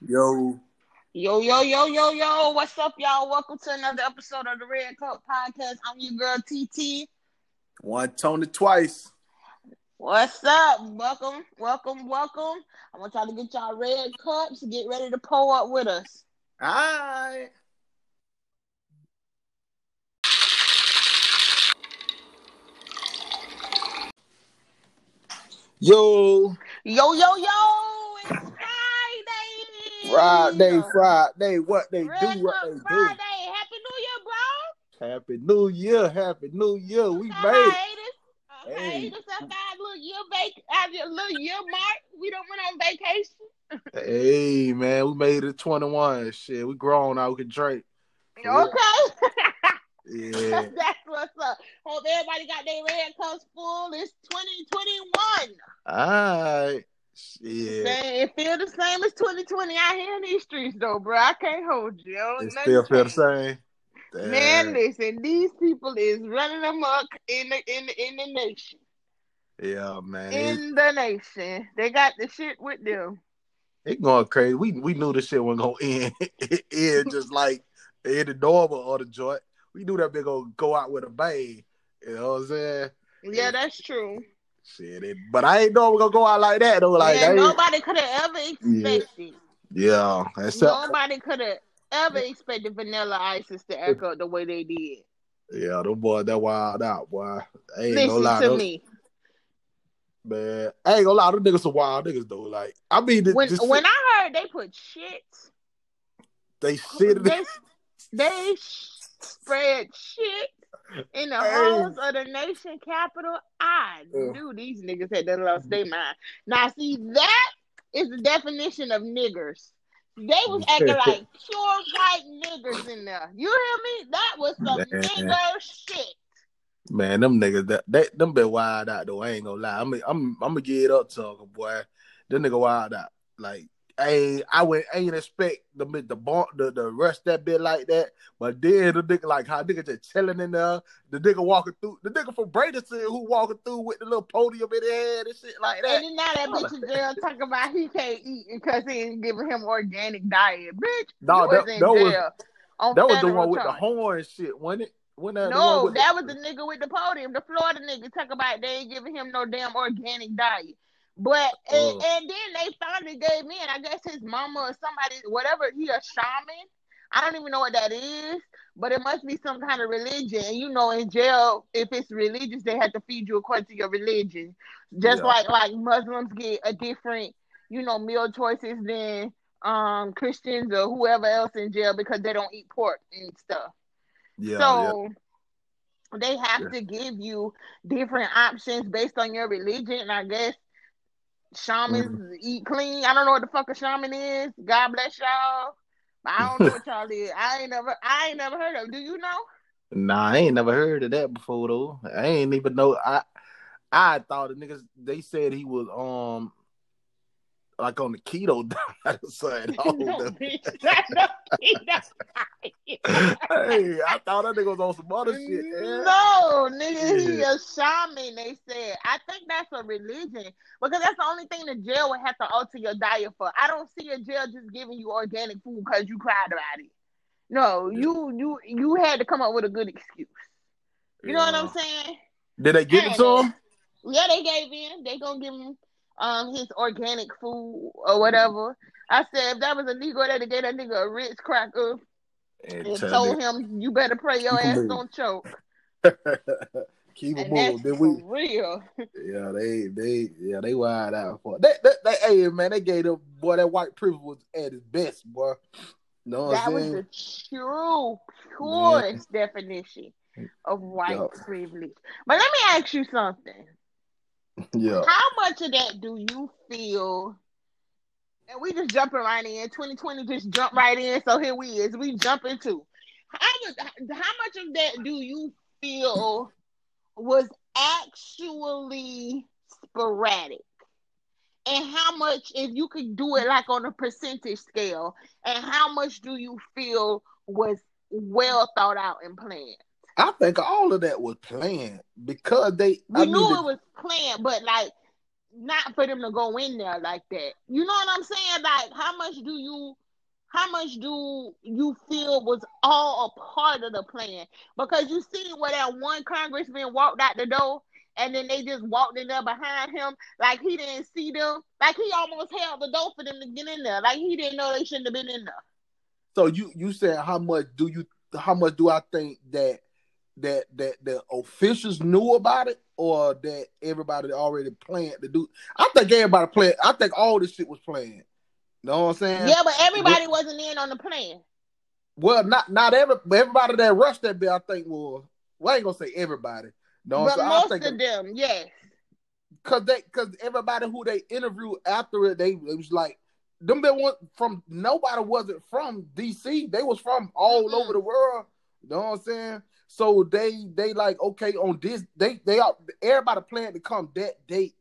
Yo. Yo, yo, yo, yo, yo. What's up, y'all? Welcome to another episode of the Red Cup Podcast. I'm your girl TT. One Tony twice. What's up? Welcome, welcome, welcome. I want y'all to get y'all red cups. Get ready to pull up with us. All right. Yo, Yo, yo, yo. Friday. Friday, what they Red do, what they Friday. do. Happy New Year, bro. Happy New Year, Happy New Year. We made it. Hey. hiatus after our little year vac- our little year mark. We don't went on vacation. Hey man, we made it 21. Shit, we grown now. We can drink. Yeah. Okay. Yeah. That's what's up. Hope everybody got their red cups full. It's 2021. All right. Yeah. It feel the same as 2020 out here in these streets, though, bro. I can't hold you. Don't It still feel the same. Man, Damn. listen, these people is running amok in the in the, in the nation. Yeah, man. It, In the nation, they got the shit with them. it going crazy. We we knew this shit wasn't gonna end. end just like in the normal or the joint. We knew that big gonna go out with a bang. You know what I'm saying? Yeah, that's true. Shit. It, but I ain't know we gonna go out like that though. Like yeah, nobody could have ever expected. yeah. Except Nobody could have ever expected Vanilla Isis to act up the way they did. yeah, them boys that wild out, boy. I ain't Listen lie. to those- me. Man, I ain't gonna lie, them niggas some wild niggas though. Like, I mean, the, When the when shit, I heard they put shit, they shit. they they spread shit in the halls of the nation capital. I Yeah. knew these niggas had done lost their mm-hmm. mind. Now, see, that is the definition of niggers. They was acting like pure white niggers in there. You hear me? That was some Man. nigger shit. Man, them niggas that they, them been wild out though. I ain't gonna lie. I'm I'm I'm gonna get up to them, boy. Them nigga wild out. Like, Ain't I went I ain't expect the the bar the the rush that bit like that. But then the nigga like how nigga just chilling in there. The nigga walking through the nigga from Bradenton who walking through with the little podium in his head and shit like that. And then now that bitch in jail talking about he can't eat because he ain't giving him organic diet. Bitch, No, you that- was in that was- jail. That was the one with the horn shit, wasn't it? When that, No, that the, was the nigga with the podium, the Florida nigga. Talk about they ain't giving him no damn organic diet. But and, Oh. and then they finally gave me, and I guess his mama or somebody, whatever, he a shaman. I don't even know what that is, but it must be some kind of religion. And you know, in jail, if it's religious, they have to feed you according to your religion. Just Yeah. like like Muslims get a different, you know, meal choices than um Christians or whoever else in jail because they don't eat pork and stuff yeah, yeah. so they have Yeah. to give you different options based on your religion. And I guess shamans Mm-hmm. eat clean. I don't know what the fuck a shaman is. God bless y'all. But I don't know what y'all is. I ain't never I ain't never heard of. it. Do you know? Nah, I ain't never heard of that before though. I ain't even know. I I thought the niggas they said he was um like on the keto diet or something. Oh, no, bitch. That's no hey, I thought that nigga was on some other shit. No, nigga, he Yeah. a shaman. They said. I think that's a religion because that's the only thing the jail would have to alter your diet for. I don't see a jail just giving you organic food because you cried about it. No, Yeah. you you you had to come up with a good excuse. You know what I'm saying? Did they get it to him? Yeah, they gave in. They gonna give him um his organic food or whatever. I said if that was a Negro, they'd gave that nigga a Ritz cracker And and told him, "You better pray your Keep ass moving. don't choke." Keep it moving. Then for we real. Yeah, they they yeah they wild out for they, they, they hey man they gave them boy that white privilege was at its best boy. Know That was saying? the true, purest definition of white privilege. But let me ask you something. Yeah. How much of that do you feel? And we just jumping right in. 2020 just jump right in. So here we is. We jump into how how much of that do you feel was actually sporadic? And how much if you could do it like on a percentage scale, and how much do you feel was well thought out and planned? I think all of that was planned because they We I knew mean, it was planned, but like not for them to go in there like that. You know what I'm saying? Like, how much do you, how much do you feel was all a part of the plan? Because you see where that one congressman walked out the door and then they just walked in there behind him like he didn't see them. Like he almost held the door for them to get in there. Like he didn't know they shouldn't have been in there. So you you said how much do you how much do I think that that that the officials knew about it or that everybody already planned to do? I think everybody planned. I think all this shit was planned. You know what I'm saying? Yeah, but everybody what, wasn't in on the plan. Well, not not every everybody that rushed that bill. I think was well, I ain't gonna say everybody. No, but most of them, yes. Cause they, cause everybody who they interviewed after it, they it was like them. They went from nobody wasn't from DC. They was from all mm-hmm. over the world. You know what I'm saying? So they they like okay on this they they are everybody planned to come that date,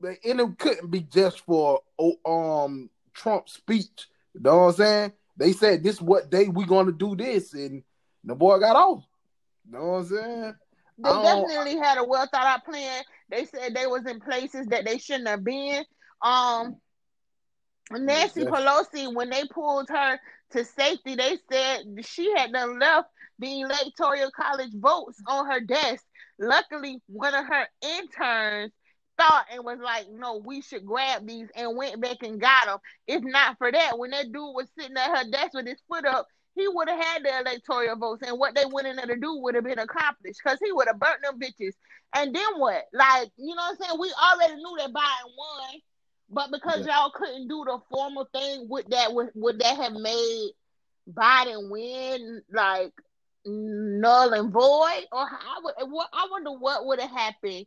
but and it couldn't be just for oh, um Trump's speech. You know what I'm saying? They said this what day we gonna do this, and the boy got off. You know what I'm saying? They definitely had a well thought out plan. They said they was in places that they shouldn't have been. Um, Nancy Pelosi, when they pulled her to safety, they said she had done left the electoral college votes on her desk. Luckily, one of her interns thought and was like, "No, we should grab these," and went back and got them. If not for that, when that dude was sitting at her desk with his foot up, he would have had the electoral votes, and what they went in there to do would have been accomplished because he would have burnt them bitches. And then what? Like, you know what I'm saying? We already knew that Biden won, but because yeah. y'all couldn't do the formal thing, would that would, would that have made Biden win like null and void? Or how would I wonder what would have happened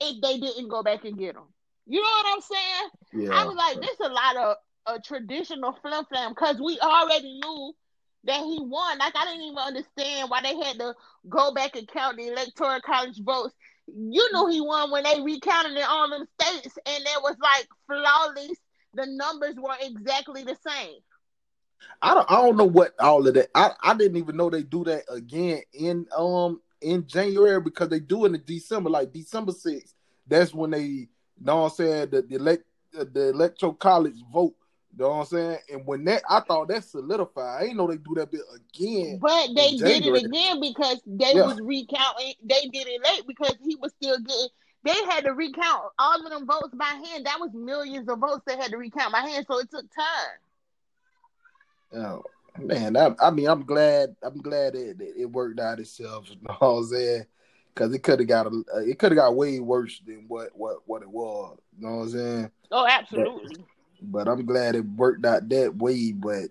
if they didn't go back and get them? You know what I'm saying? Yeah. I was like, there's a lot of a traditional flim flam because we already knew that he won. Like I didn't even understand why they had to go back and count the electoral college votes. You know he won when they recounted in all them states, and it was like flawless. The numbers were exactly the same. I don't I don't know what all of that. I, I didn't even know they do that again in um in January because they do it in December, like December 6th. That's when they you know what I'm saying the, the elect the electoral college vote you know what I'm saying? And when that, I thought that solidified. I ain't know they do that bit again. But they did it again because they yeah. was recounting. They did it late because he was still getting. They had to recount all of them votes by hand. That was millions of votes they had to recount by hand, so it took time. Oh man, I, I mean, I'm glad. I'm glad it, it worked out itself. You know what I'm saying? Because it could have got a, it could have got way worse than what what what it was. You know what I'm saying? Oh, absolutely. But, but I'm glad it worked out that way. But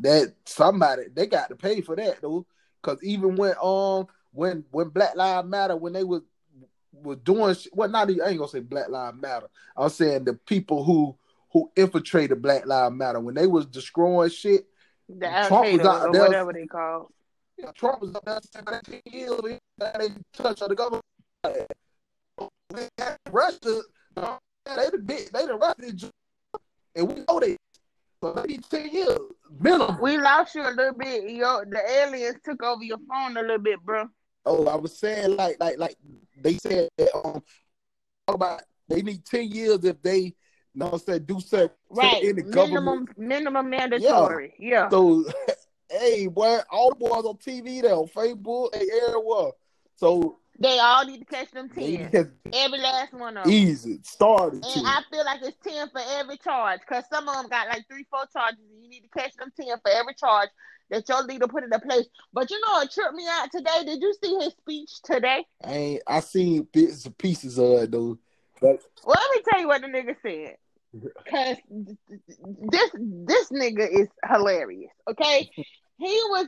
that somebody they got to pay for that though, because even when um when when Black Lives Matter when they was was doing well, not even, I ain't gonna say Black Lives Matter. I'm saying the people who who infiltrated Black Lives Matter when they was destroying shit. The Trump was out there, whatever they call. Yeah, Trump was up there saying that years they touch of the government. Russia, they the big, they the Russian and we know that. So maybe ten years minimum. We lost you a little bit. Yo, the aliens took over your phone a little bit, bro. Oh, I was saying like like like they said um about they need ten years if they what I'm do something right in the minimum government. minimum mandatory. Yeah. yeah. So hey boy, all the boys on TV there on Facebook, hey everywhere. So they all need to catch them ten. Every last one of them. Easy. Started. And 10. I feel like it's ten for every charge. Cause some of them got like three, four charges. And you need to catch them ten for every charge that your leader put into place. But you know it tripped me out today. Did you see his speech today? I ain't I seen bits and pieces of it though. But well, let me tell you what the nigga said. Cause this this nigga is hilarious. Okay, he was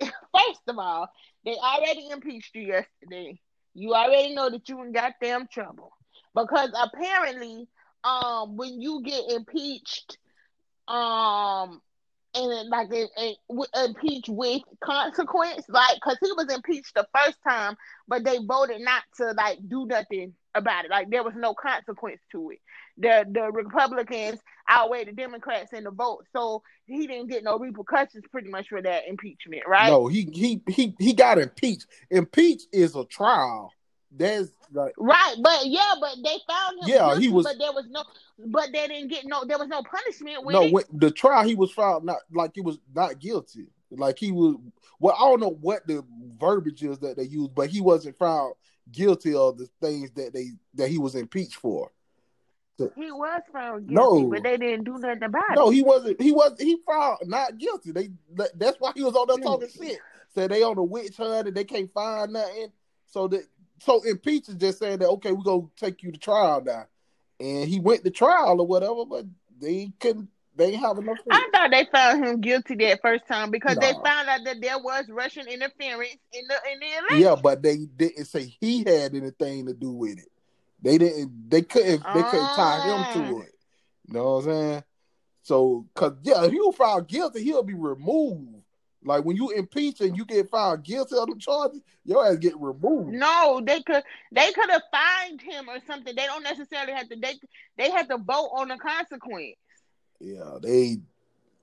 first of all, they already impeached you yesterday. You already know that you in goddamn trouble because apparently, um, when you get impeached, um, and like it, it, impeached with consequence, like because he was impeached the first time, but they voted not to like do nothing about it. Like there was no consequence to it. The the Republicans outweigh the Democrats in the vote, so he didn't get no repercussions pretty much for that impeachment, right? No, he he he he got impeached. Impeach is a trial. That's like Right, but yeah, but they found him. Yeah, he was- but there was no, but they didn't get no. There was no punishment with no it. the trial he was found not like he was not guilty. Like he was well, I don't know what the verbiage is that they used, but he wasn't found guilty of the things that they that he was impeached for. He was found guilty, No. but they didn't do nothing about No, it. No, he wasn't. He was. He found not guilty. They. That's why he was on there talking shit. Said they on the witch hunt and they can't find nothing. So that so impeach is just saying that okay, we're gonna take you to trial now, and he went to trial or whatever, but they couldn't. They have enough. I thought they found him guilty that first time because they found out that there was Russian interference in the in the election. Yeah, but they didn't say he had anything to do with it. They didn't. They couldn't. They couldn't tie Ah. him to it. You know what I'm saying? So, cause yeah, if he was found guilty, he'll be removed. Like when you impeach and you get found guilty of the charges, your ass get removed. No, they could they could have fined him or something. They don't necessarily have to. They they had to vote on the consequence. Yeah, they.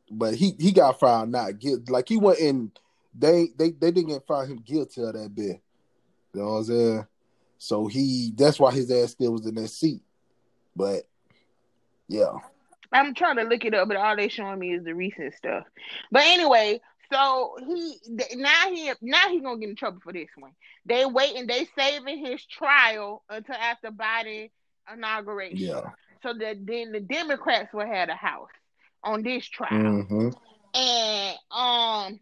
But he he got found not guilty. Like he went in. They they they didn't get find him guilty of that bit. You know what I'm saying? So he that's why his ass still was in that seat. But yeah. I'm trying to look it up, but all they showing me is the recent stuff. But anyway, so he now he now he gonna get in trouble for this one. They waiting, they saving his trial until after Biden inauguration, Yeah. so that then the Democrats will have a house on this trial. Mm-hmm. And um,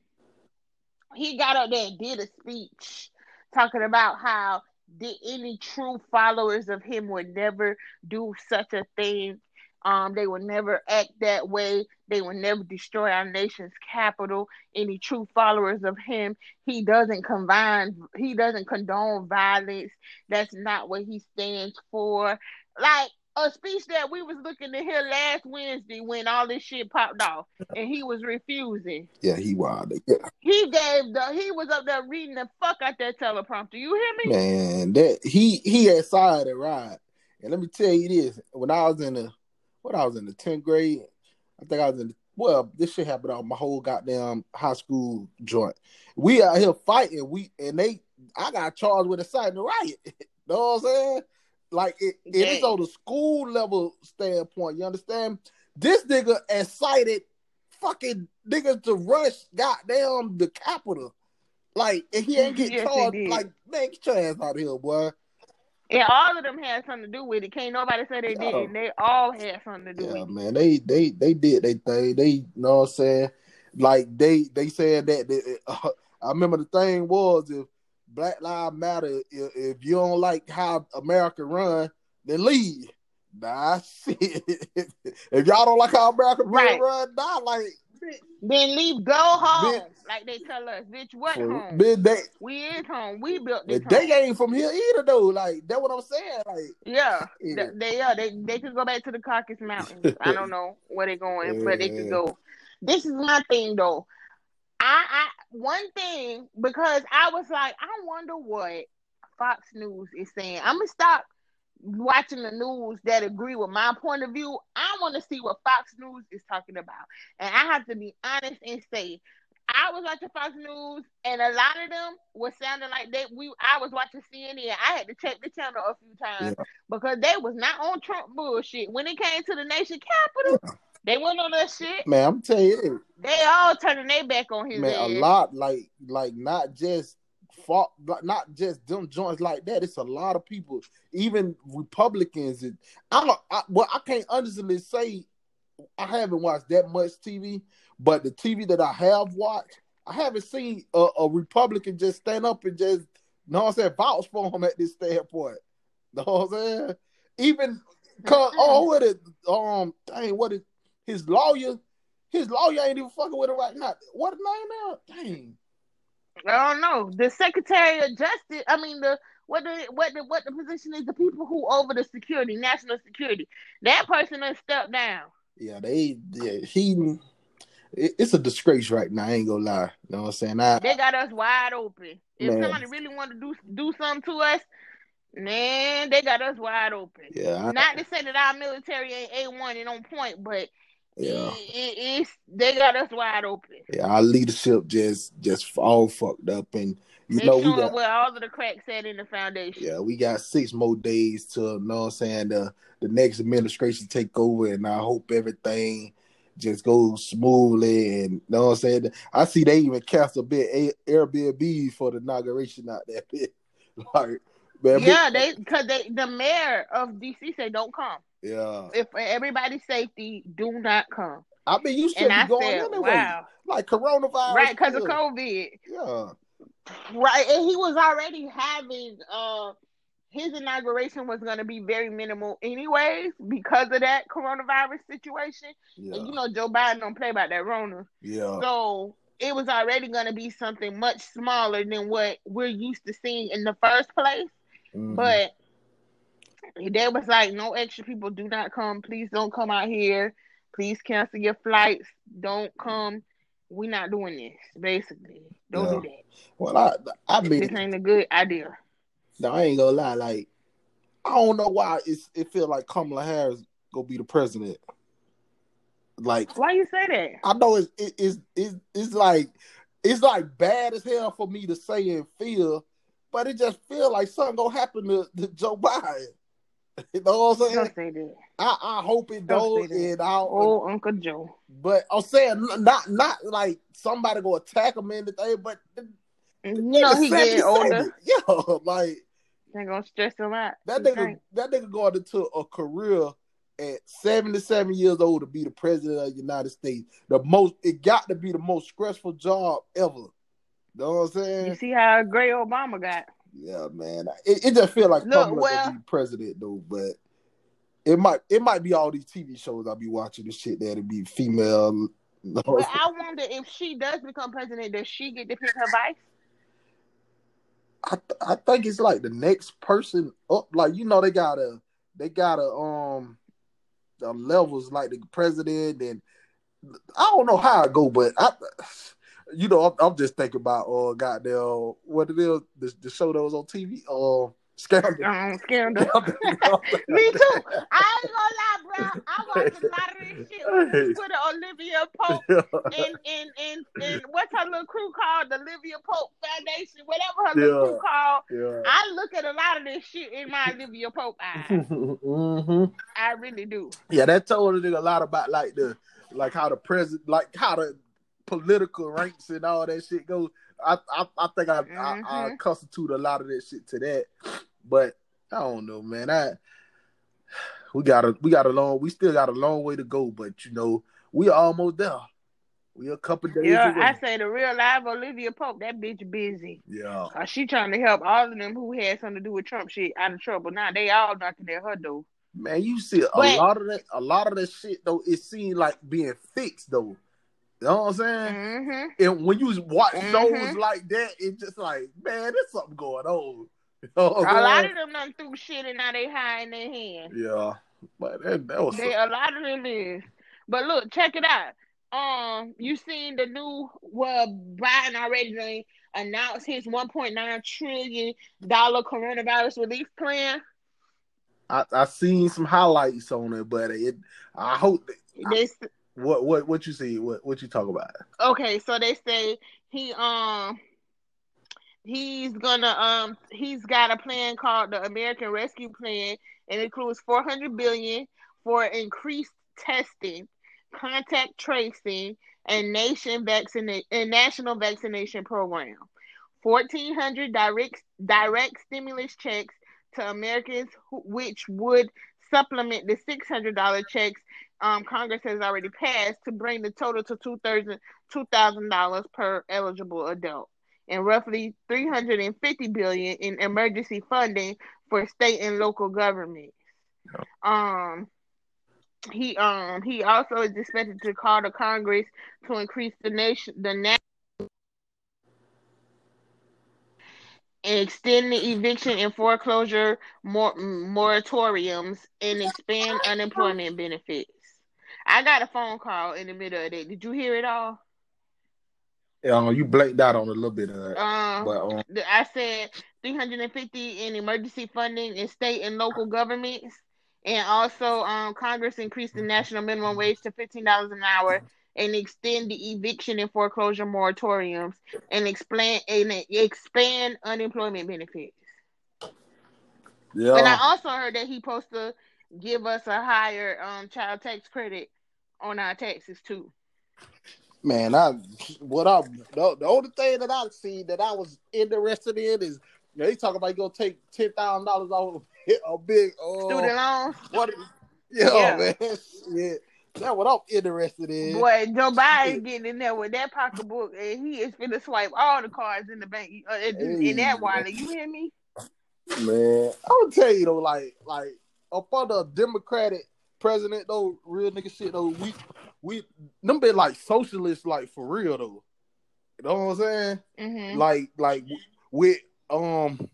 he got up there and did a speech talking about how the any true followers of him would never do such a thing. Um, they would never act that way. They would never destroy our nation's capital. Any true followers of him, he doesn't combine. He doesn't condone violence. That's not what he stands for. Like a speech that we was looking to hear last Wednesday when all this shit popped off, and he was refusing. Yeah, he wild. Yeah. He gave the he was up there reading the fuck out that teleprompter. You hear me? Man, that he he had side and ride. And let me tell you this: when I was in the what I was in the tenth grade, I think I was in the, well, this shit happened on my whole goddamn high school joint. We out here fighting, we and they I got charged with a inciting a riot. know what I'm saying? Like it, it is Yeah. on the school level standpoint. You understand? This nigga incited fucking niggas to rush goddamn the Capitol. Like, and he ain't get Yes, charged. Like, man, get your ass out of here, boy. And all of them had something to do with it. Can't nobody say they Yeah. didn't. They all had something to do Yeah, with it. man, they they they did they thing. They you know what I'm saying. Like they they said that. Uh, I remember the thing was if Black Lives Matter, if, if you don't like how America run, then leave. Nah, shit. if y'all don't like how America Right. run, nah, like Then leave, go home, Bitch. like they tell us. Bitch, what home? bitch, they We is home. We built this they home. ain't from here either though. Like that's what I'm saying. Like Yeah, Yeah. Th- they are. They they could go back to the Caucasus Mountains. I don't know where they're going, but they could go. This is my thing though. I I one thing because I was like, I wonder what Fox News is saying. I'm gonna stop watching the news that agree with my point of view. I want to see what Fox News is talking about, and I have to be honest and say. I was watching Fox News, and a lot of them were sounding like they we. I was watching CNN. I had to check the channel a few times because they was not on Trump bullshit. When it came to the nation capital, they went on that shit. man, I'm telling you, They all turning their back on his man, ass. a lot like like not just fought, not just them joints like that. It's a lot of people, even Republicans. And I don't, well, I can't honestly say I haven't watched that much TV, but the TV that I have watched, I haven't seen a, a Republican just stand up and just, you know what I'm saying, vouch for him at this standpoint. You know what I'm saying? Even, cause, oh, what is, um, dang, what is, his lawyer, his lawyer ain't even fucking with him right now. What his name now? Dang. I don't know. The Secretary of Justice. I mean the what the what the what the position is. The people who over the security, national security. That person has stepped down. Yeah, they, yeah, he, it- it's a disgrace right now. I ain't gonna lie. You know what I'm saying? I, They got us wide open. If Man. somebody really want to do do something to us, man, they got us wide open. yeah, I, Not to say that our military ain't A one and on point, but Yeah. It, it, it's they got us wide open. Yeah, our leadership just just all fucked up, and you they know we got where all of the cracks at in the foundation. yeah we got six more days to you know what I'm saying the the next administration take over, and I hope everything just goes smoothly. And you know what I'm saying I see they even cast a bit Airbnb for the inauguration out there. like man, Yeah, they because they the mayor of DC said don't come. yeah. If everybody's safety, do not come. I mean you should be going said, anyway. wow, Like coronavirus, right, because of. COVID. Yeah. Right, and he was already having uh his inauguration was going to be very minimal anyways because of that coronavirus situation. Yeah. And you know Joe Biden don't play about that Rona, yeah. so it was already going to be something much smaller than what we're used to seeing in the first place. Mhm. But they was like, no extra people do not come. Please don't come out here. Please cancel your flights. Don't come. We're not doing this. Basically, don't Yeah. do that. well, I I mean, This ain't a good idea. no, I ain't gonna lie. Like, I don't know why it's it feel like Kamala Harris gonna be the president. Like, Why you say that? I know it's it, it's it's it's like it's like bad as hell for me to say and feel, but it just feel like something gonna happen to, to Joe Biden. You know what I'm saying? Don't say that. I, I hope it Don't that. and I Oh, Uncle Joe. but I'm saying not not like somebody gonna attack him in the thing, but the, mm, You know he getting older. Yeah, like They gonna stress him out. that nigga that nigga going into a career at 77 years old to be the president of the United States. The most it got to be the most stressful job ever. You know what I'm saying? You see how great Obama got? Yeah, man. It, it just feel like Look, Kamala well- be president though, but it might it might be all these TV shows I'll be watching this shit that'll be female. you know what But I wonder if she does become president, does she get to pick her vice? I th- I think it's like the next person up. Like you know, they gotta they gotta um the levels like the president and I don't know how it go, but I you know I'm, I'm just thinking about uh goddamn what it is the, the show that was on TV uh Scandal. Um, scandal. Me too. I ain't gonna lie, bro. I watched a lot of this shit Twitter. Olivia Pope and and and and what's her little crew called? The Olivia Pope Foundation, whatever her little Yeah. crew called. yeah. I look at a lot of this shit in my Olivia Pope eyes. hmm I really do. Yeah, that told a nigga a lot about like the like how the president like how the political ranks and all that shit goes. I I, I think I, I I Mhm. constitute a lot of that shit to that, but I don't know, man. I we got a we got a long we still got a long way to go, but you know we almost there. We a couple days Yeah, away. I say the real live Olivia Pope. That bitch busy. yeah, Cause she trying to help all of them who had something to do with Trump shit out of trouble. Now they all knocking at her door. man, you see a But- lot of that a lot of that shit though. It seemed like being fixed though. You know what I'm saying? Mm-hmm. And when you watch Mhm. shows like that, it's just like, man, there's something going on. You know A lot of them done threw shit and now they high in their hand. Yeah, but that, that was They a lot of them is. But look, check it out. Um, you seen the new well Biden already announced his one point nine trillion dollar coronavirus relief plan. I, I seen some highlights on it, but it. I hope that- They s- what what what you see what what you talk about. okay, so they say he um he's gonna um he's got a plan called the American Rescue Plan and includes 400 billion for increased testing, contact tracing, and nation vaccinate and national vaccination program. 1400 direct direct stimulus checks to Americans who, which would supplement the $600 checks um, Congress has already passed to bring the total to $2,000 $2,000 per eligible adult and roughly 350 billion in emergency funding for state and local governments. Um he um he also is expected to call the Congress to increase the nation the national extend the eviction and foreclosure mor- moratoriums and expand unemployment benefits. I got a phone call in the middle of that. Did you hear it all? Um, you blanked out on a little bit of that, Um, but um, I said 350 in emergency funding in state and local governments And also, um, Congress increased the national minimum wage to fifteen dollars an hour and extend the eviction and foreclosure moratoriums and expand and expand unemployment benefits. Yeah. And I also heard that he supposed to give us a higher um child tax credit on our taxes too. Man, I what I the, the only thing that I see that I was interested in is you know, he talking about you gonna take ten thousand dollars off a big uh, Student loan. What? Yeah, Yeah. man. Shit. That's what I'm interested in. Boy, Joe Biden getting in there with that pocketbook, and he is finna swipe all the cards in the bank uh, in, that wallet. You hear me? Man, I'm gonna tell you though, like, like up under a Democratic president though, real nigga shit though, we we them been like socialists, like for real though. You know what I'm saying? Mm-hmm. Like, like with um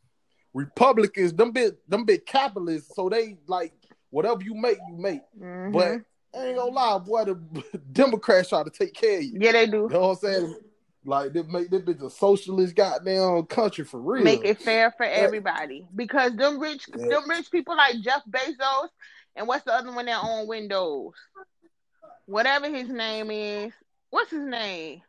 Republicans, them bit them bit capitalists, so they like whatever you make, you make. Mm-hmm. But I ain't gonna lie, boy, the Democrats try to take care of you. yeah, they do. You know what I'm saying? Like they make this bitch a socialist goddamn country for real. Make it fair for everybody because them rich, Yeah. them rich people like Jeff Bezos, and what's the other one that own Windows? Whatever his name is, what's his name?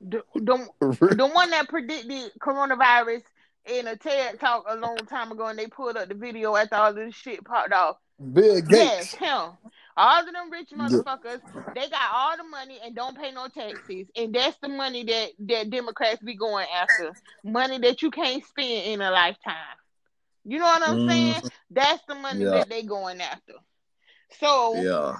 The, the, the one that predicted coronavirus in a TED talk a long time ago, and they pulled up the video after all this shit popped off. Bill Yes, Gates. him. All of them rich motherfuckers, they got all the money and don't pay no taxes, and that's the money that that Democrats be going after. Money that you can't spend in a lifetime. You know what I'm Mhm. saying? That's the money Yeah. that they going after. So Yeah.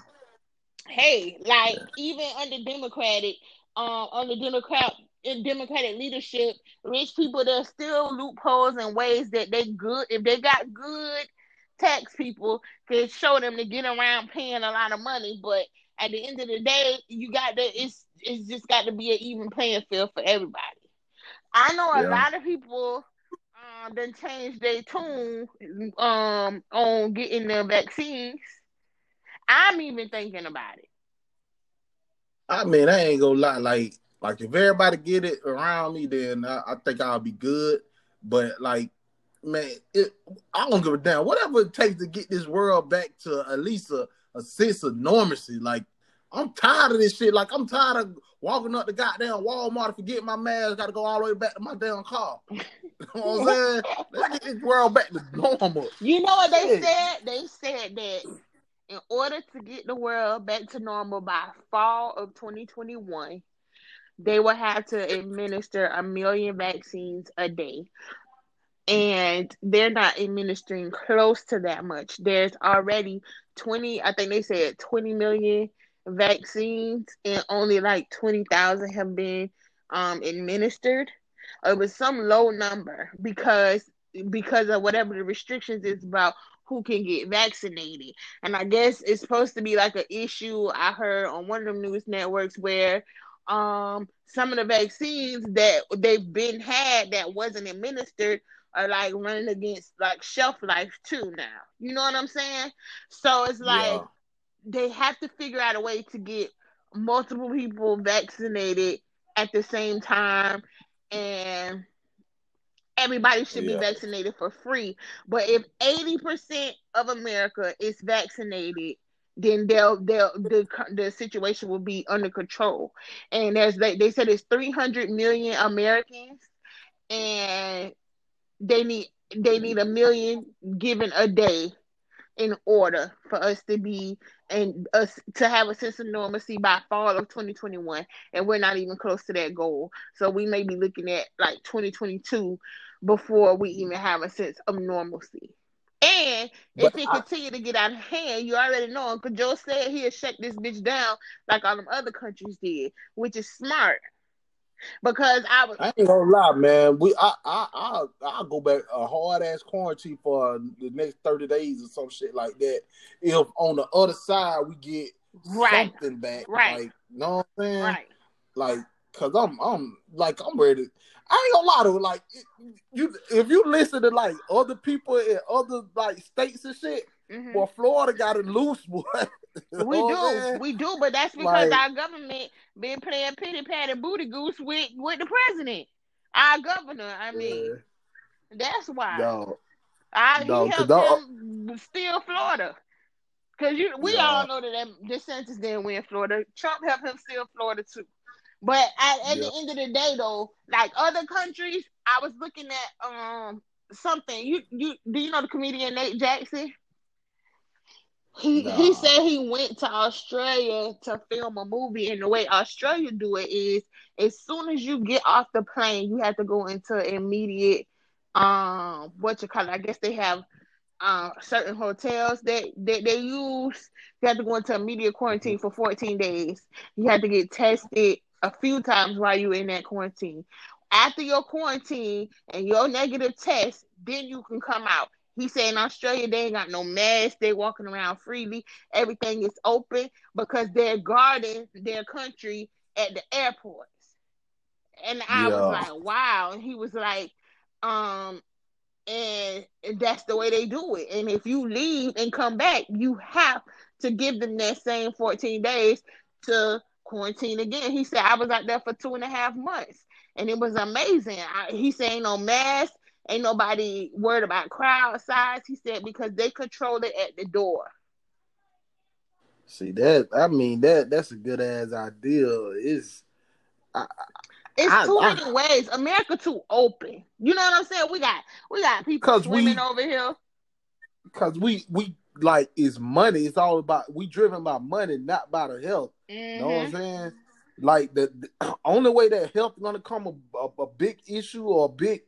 hey, like even under Democratic, um, under Democrat in Democratic leadership, rich people there's still loopholes and ways that they good if they got good tax people can show them to get around paying a lot of money, but at the end of the day, you got to it's it's just got to be an even playing field for everybody. I know a Yeah. lot of people um then changed their tune um on getting the vaccines. I'm even thinking about it. I mean, I ain't gonna lie. Like, like if everybody get it around me, then I, I think I'll be good. But like, man, it, I don't give a damn. Whatever it takes to get this world back to at least a, a sense of normalcy. Like, I'm tired of this shit. Like, I'm tired of walking up the goddamn Walmart, to forget my mask, got to go all the way back to my damn car. you know what I'm saying? Let's get this world back to normal. You know what they said? They said that in order to get the world back to normal by fall of 2021, they will have to administer a million vaccines a day. And they're not administering close to that much. There's already 20, I think they said 20 million vaccines, and only like 20,000 have been um, administered. It was some low number because because of whatever the restrictions is about who can get vaccinated. And I guess it's supposed to be like an issue I heard on one of the news networks where um some of the vaccines that they've been had that wasn't administered are like running against like shelf life too now. You know what I'm saying? So it's like Yeah. They have to figure out a way to get multiple people vaccinated at the same time and everybody should be vaccinated for free. But if 80% of America is vaccinated, then they'll they'll the the situation will be under control. And as they, they said it's 300 million Americans and they need they need a million given a day in order for us to be and us to have a sense of normalcy by fall of 2021 and we're not even close to that goal. So we may be looking at like 2022 before we even have a sense of normalcy. And if But it I- continue to get out of hand you already know uncle joe said he'll shut this bitch down like all them other countries did which is smart because i was I ain't gonna lie, man. We I I I I'll go back a hard ass quarantine for the next thirty days or some shit like that. If on the other side we get Right. something back, Right. Like, know what I'm saying? right Like, cause I'm I'm like I'm ready. I ain't gonna lie though. Like, you if you listen to like other people in other like states and shit, Mhm. well, Florida got it loose, boy. We know do, saying? we do, but that's because Like- our government been playing pity patty booty goose with with the president, our governor. I mean, Yeah. that's why. Dog. I, No, he helped I- him steal Florida. Cause you, we Yeah. all know that DeSantis didn't win Florida. Trump helped him steal Florida too. But at, at the end of the day, though, like other countries, I was looking at um something. You you do you know the comedian Nate Jackson? He he said he went to Australia to film a movie, and the way Australia do it is, as soon as you get off the plane, you have to go into immediate um what you call it. I guess they have uh, certain hotels that, that they use. You have to go into immediate quarantine for 14 days. You have to get tested a few times while you're in that quarantine. After your quarantine and your negative test, then you can come out. He said in Australia they ain't got no mask. They walking around freely. Everything is open because they're guarding their country at the airports. And I Yeah. was like, wow. And he was like, um, and that's the way they do it. And if you leave and come back, you have to give them that same 14 days to quarantine again. He said, I was out there for two and a half months and it was amazing. I, he said, no mask, ain't nobody worried about crowd size. He said, because they control it at the door. See that? I mean that that's a good ass idea. Is It's I- too I- many ways. America too open. You know what I'm saying? We got we got people 'Cause we- over here. because we we like it's money. It's all about we driven by money, not by the health. You know what I'm Mhm. saying? Like the, the only way that health gonna come a, a, a big issue or a big,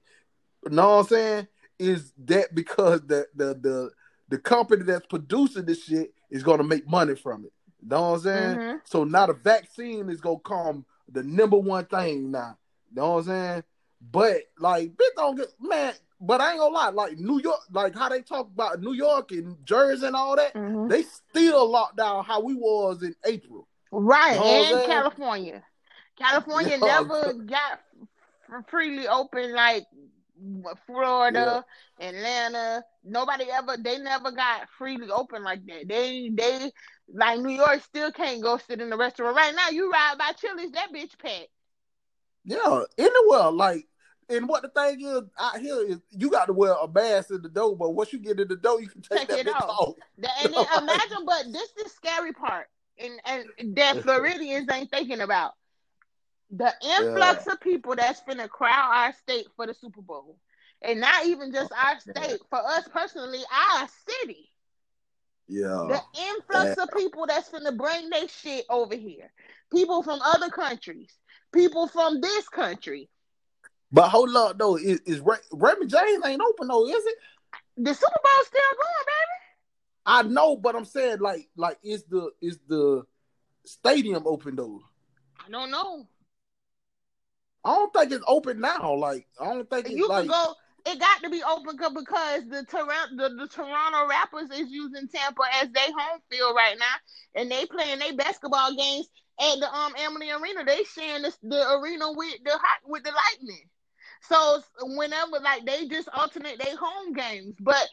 know what I'm saying, is that because the the the the company that's producing this shit is gonna make money from it. You know what I'm saying? Mhm. So now the vaccine is gonna come the number one thing now. You know what I'm saying? But like, bitch, don't get man. But I ain't gonna lie, like New York, like how they talk about New York and Jersey and all that, Mhm. they still locked down how we was in April. Right, You know and? California. California Yeah. never got freely open like Florida, Atlanta. Nobody ever they never got freely open like that. They they like New York still can't go sit in the restaurant. Right now you ride by Chili's, that bitch packed. Yeah, anywhere. Like, and what the thing is out here is you got to wear a mask in the door, but once you get in the door, you can take, Take that it off. off. The- And then imagine, but this is the scary part, and and that Floridians ain't thinking about the influx of people that's gonna crowd our state for the Super Bowl, and not even just our state, for us personally, our city. Yeah, The influx of people that's gonna bring their shit over here, people from other countries, people from this country. but hold up though, is, is Ra- Raymond James ain't open though, is it? The Super Bowl's still going, baby. I know, but I'm saying like, like is the is the stadium open though? I don't know. I don't think it's open now. Like, I don't think it's You like. can go. It got to be open because the Toronto the, the Toronto Raptors is using Tampa as their home field right now, and they playing their basketball games at the um Amalie Arena. They sharing this, the arena with the hot with the Lightning. So whenever like they just alternate their home games, but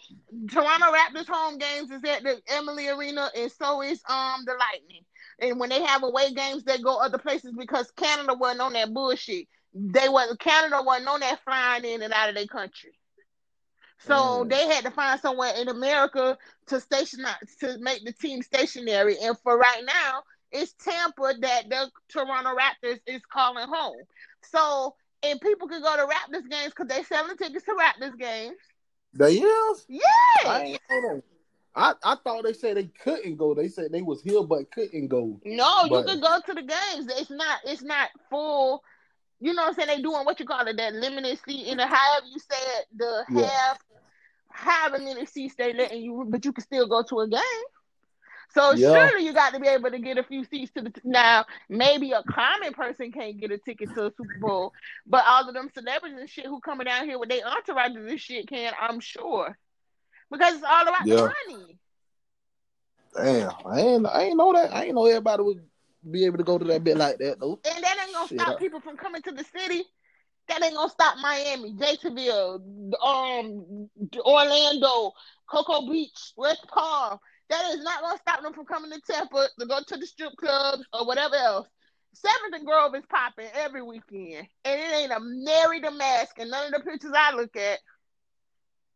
Toronto Raptors home games is at the Amalie Arena, and so is um the Lightning. And when they have away games, they go other places because Canada wasn't on that bullshit. They wasn't Canada wasn't on that flying in and out of their country. So Mm. they had to find somewhere in America to station to make the team stationary. And for right now, it's Tampa that the Toronto Raptors is calling home. So and people can go to Raptors games because they selling tickets to Raptors games. They is. I Yeah. that. I, I thought they said they couldn't go. They said they was here but couldn't go. No, you But- can go to the games. It's not it's not full. You know what I'm saying? They doing what you call it, that limited seat in the however you say it, the Yeah. half however many seats they letting you but you can still go to a game. So Yeah. surely you got to be able to get a few seats to the now. Maybe a common person can't get a ticket to a Super Bowl, but all of them celebrities and shit who coming down here with their entourages and shit can, I'm sure, because it's all about Yeah. the money. Damn, I ain't I ain't know that. I ain't know everybody would be able to go to that bit like that though. And that ain't gonna Shit, stop I- people from coming to the city. That ain't gonna stop Miami, Jacksonville, um, Orlando, Cocoa Beach, West Palm. That is not gonna stop them from coming to Tampa to go to the strip clubs or whatever else. Seventh and Grove is popping every weekend, and it ain't a nary the mask. And none of the pictures I look at,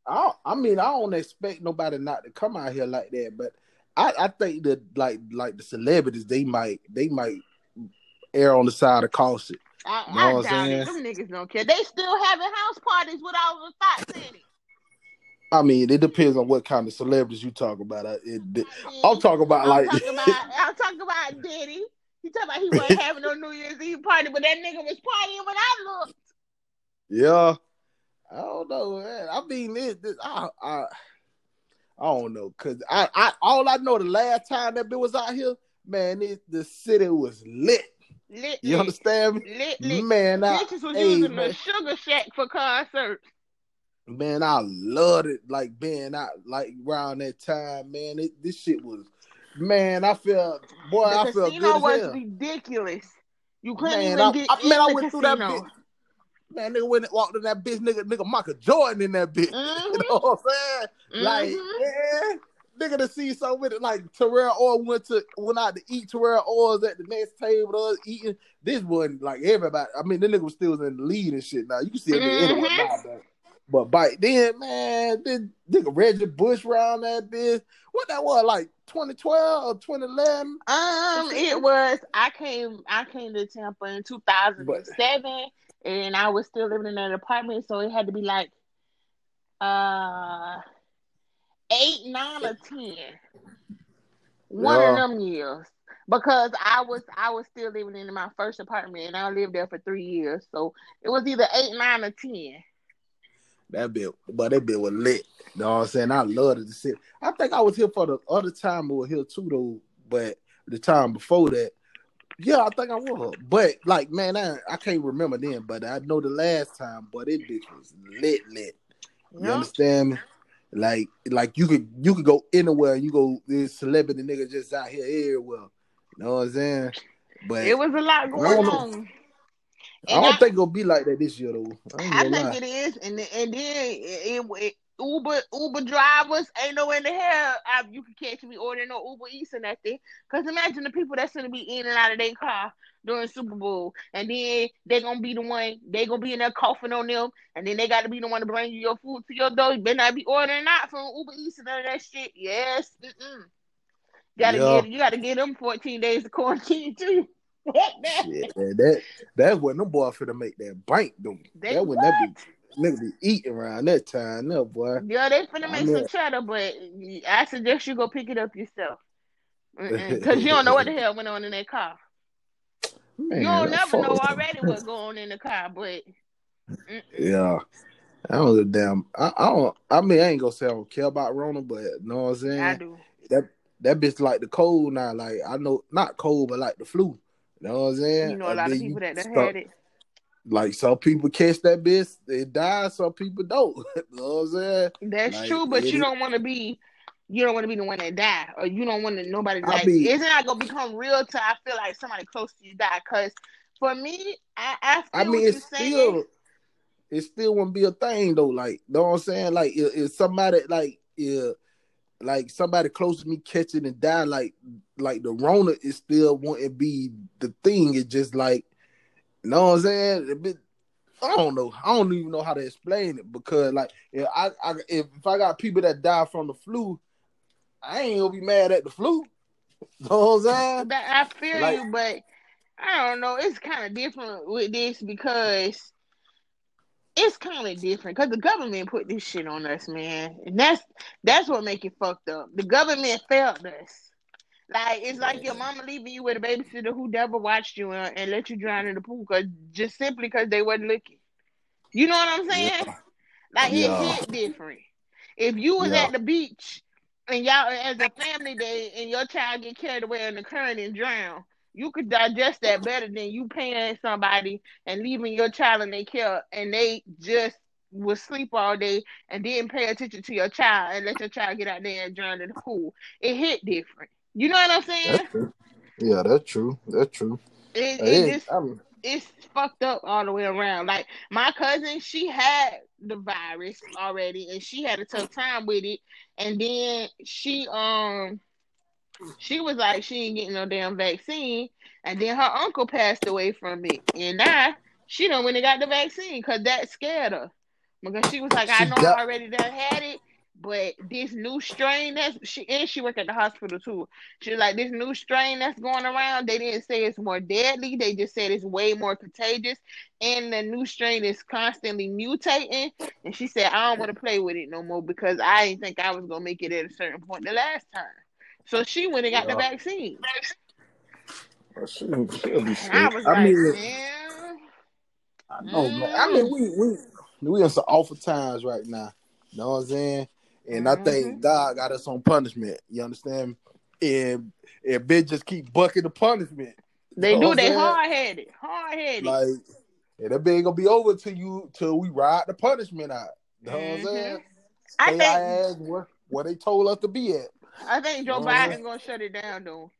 I, I mean, I don't expect nobody not to come out here like that, but I, I think that like like the celebrities, they might they might err on the side of caution. I, Know I what doubt saying? it. Them niggas don't care. They still having house parties with all the thoughts in it. I mean, it depends on what kind of celebrities you talk about. I- It, it- I'm talking about I'm like talking about I'm talking about Diddy. He talking about he wasn't having no New Year's Eve party, but that nigga was partying when I looked. yeah. I don't know, man. I mean, it, it- I, I I don't know, cause I, I all I know the last time that bitch was out here, man, it, the city was lit. Lit, You understand me? lit, lit. Man, I, Bitches was hey, using man. the Sugar Shack for concerts. Man, I loved it. Like being out, like around that time, man. It, this shit was, man. I felt, boy, I the felt good casino was hell. ridiculous. You couldn't Man, even I, get I, man, I the went through that casino. bitch. Man, nigga went and walked in that bitch, nigga, nigga Michael Jordan in that bitch. Mhm. You know what I'm saying? Like, Mhm. yeah, nigga to see with it. Like Terrell Orr went to went out to eat. Terrell Orr's at the next table, us eating. This wasn't like everybody. I mean, the nigga was still in the lead and shit. Now you can see it Mhm. now, but, but back then, man, this nigga Reggie Bush round that bitch. What that was like 2012 or 2011? Um, it was. I came. I came to Tampa in two thousand and seven, and I was still living in an apartment, so it had to be like, uh, eight, nine, or ten. One Yeah. of them years, because I was I was still living in my first apartment, and I lived there for three years, so it was either eight, nine, or ten. That bit, but that bit was lit. You know what I'm saying? I loved it to sit. I think I was here for the other time we were here too, though. But the time before that, yeah, I think I was. But like, man, I, I can't remember then. But I know the last time. But it bitch was lit, lit. You Yeah. understand me? Like, like you could you could go anywhere. You go this celebrity nigga just out here everywhere. You know what I'm saying? But It was a lot going on. I don't I- think it'll be like that this year though. I I think lie. it is, and then- and then it, it, it- Uber Uber drivers ain't no in the hell I, you can catch me ordering no Uber Eats or nothing. Cause imagine the people that's gonna be in and out of their car during Super Bowl, and then they're gonna be the one they gonna be in there coughing on them, and then they got to be the one to bring you your food to your door. You better not be ordering out from Uber Eats and none of that shit. Yes, mm-mm. gotta Yeah. get you gotta get them fourteen days of quarantine too. Fuck that. Shit, man, that that's when them boys finna make that bank. They that when that be nigga be eating around that time, no boy. Yeah, they finna make some cheddar, but I suggest you go pick it up yourself. Because you don't know what the hell went on in that car. Man, you don't never know already what's going on in the car, but mm-mm. Yeah. I don't give damn. I, I don't. I mean, I ain't gonna say I don't care about Rona, but you know what I'm saying. I do. That that bitch like the cold now. Like I know, not cold, but like the flu. You know what I'm saying? You know a lot of people that done start- had it. Like some people catch that bitch, they die. Some people don't. you know what I'm saying? That's like, true, but you is- don't want to be. You don't want to be the one that die, or you don't want to nobody like. be- it's not gonna become real till I feel like somebody close to you die. Cause for me, I I I mean, it's you're saying. still, it still won't be a thing though. Like, know what I'm saying? Like, if, if somebody like, yeah, like somebody close to me catching and die, like, like the Rona is still won't be the thing. It's just like, know what I'm saying? Bit- I don't know. I don't even know how to explain it because, like, if I, I if, if I got people that die from the flu, I ain't gonna be mad at the flu. Know what I'm saying? I feel Like- you, but I don't know. It's kind of different with this because it's kind of different because the government put this shit on us, man, and that's that's what make it fucked up. The government failed us. Like it's like your mama leaving you with a babysitter who never watched you and, and let you drown in the pool cause just simply because they wasn't looking. You know what I'm saying? Yeah. Like Yeah. it hit different. If you was Yeah. at the beach and y'all as a family day and your child get carried away in the current and drown, you could digest that better than you paying somebody and leaving your child in their care and they just will sleep all day and didn't pay attention to your child and let your child get out there and drown in the pool. It hit different. You know what I'm saying? Yeah, that's true. That's true. It, It just it's fucked up all the way around. Like my cousin, she had the virus already, and she had a tough time with it. And then she um she was like she ain't getting no damn vaccine, and then her uncle passed away from it, and now she don't when they got the vaccine because that scared her. because she was like, She I know got- I already done had it, but this new strain that's she and she worked at the hospital too. She's like, this new strain that's going around, they didn't say it's more deadly. They just said it's way more contagious, and the new strain is constantly mutating. And she said, I don't want to play with it no more because I didn't think I was gonna make it at a certain point the last time. So she went and got the vaccine. Well, she, I was I like, mean, man. I know, man. I mean, we we we in some awful times right now. You know what I'm saying? And I Mhm. think God got us on punishment. You understand? And and bitch just keep bucking the punishment. They You know do. They hard headed. Hard headed. Like, and that bitch ain't gonna be over till you till we ride the punishment out. You know what I'm saying? Mm-hmm. I Stay think- ass where, where they told us to be at. I think Joe Oh, Biden yeah. gonna shut it down though.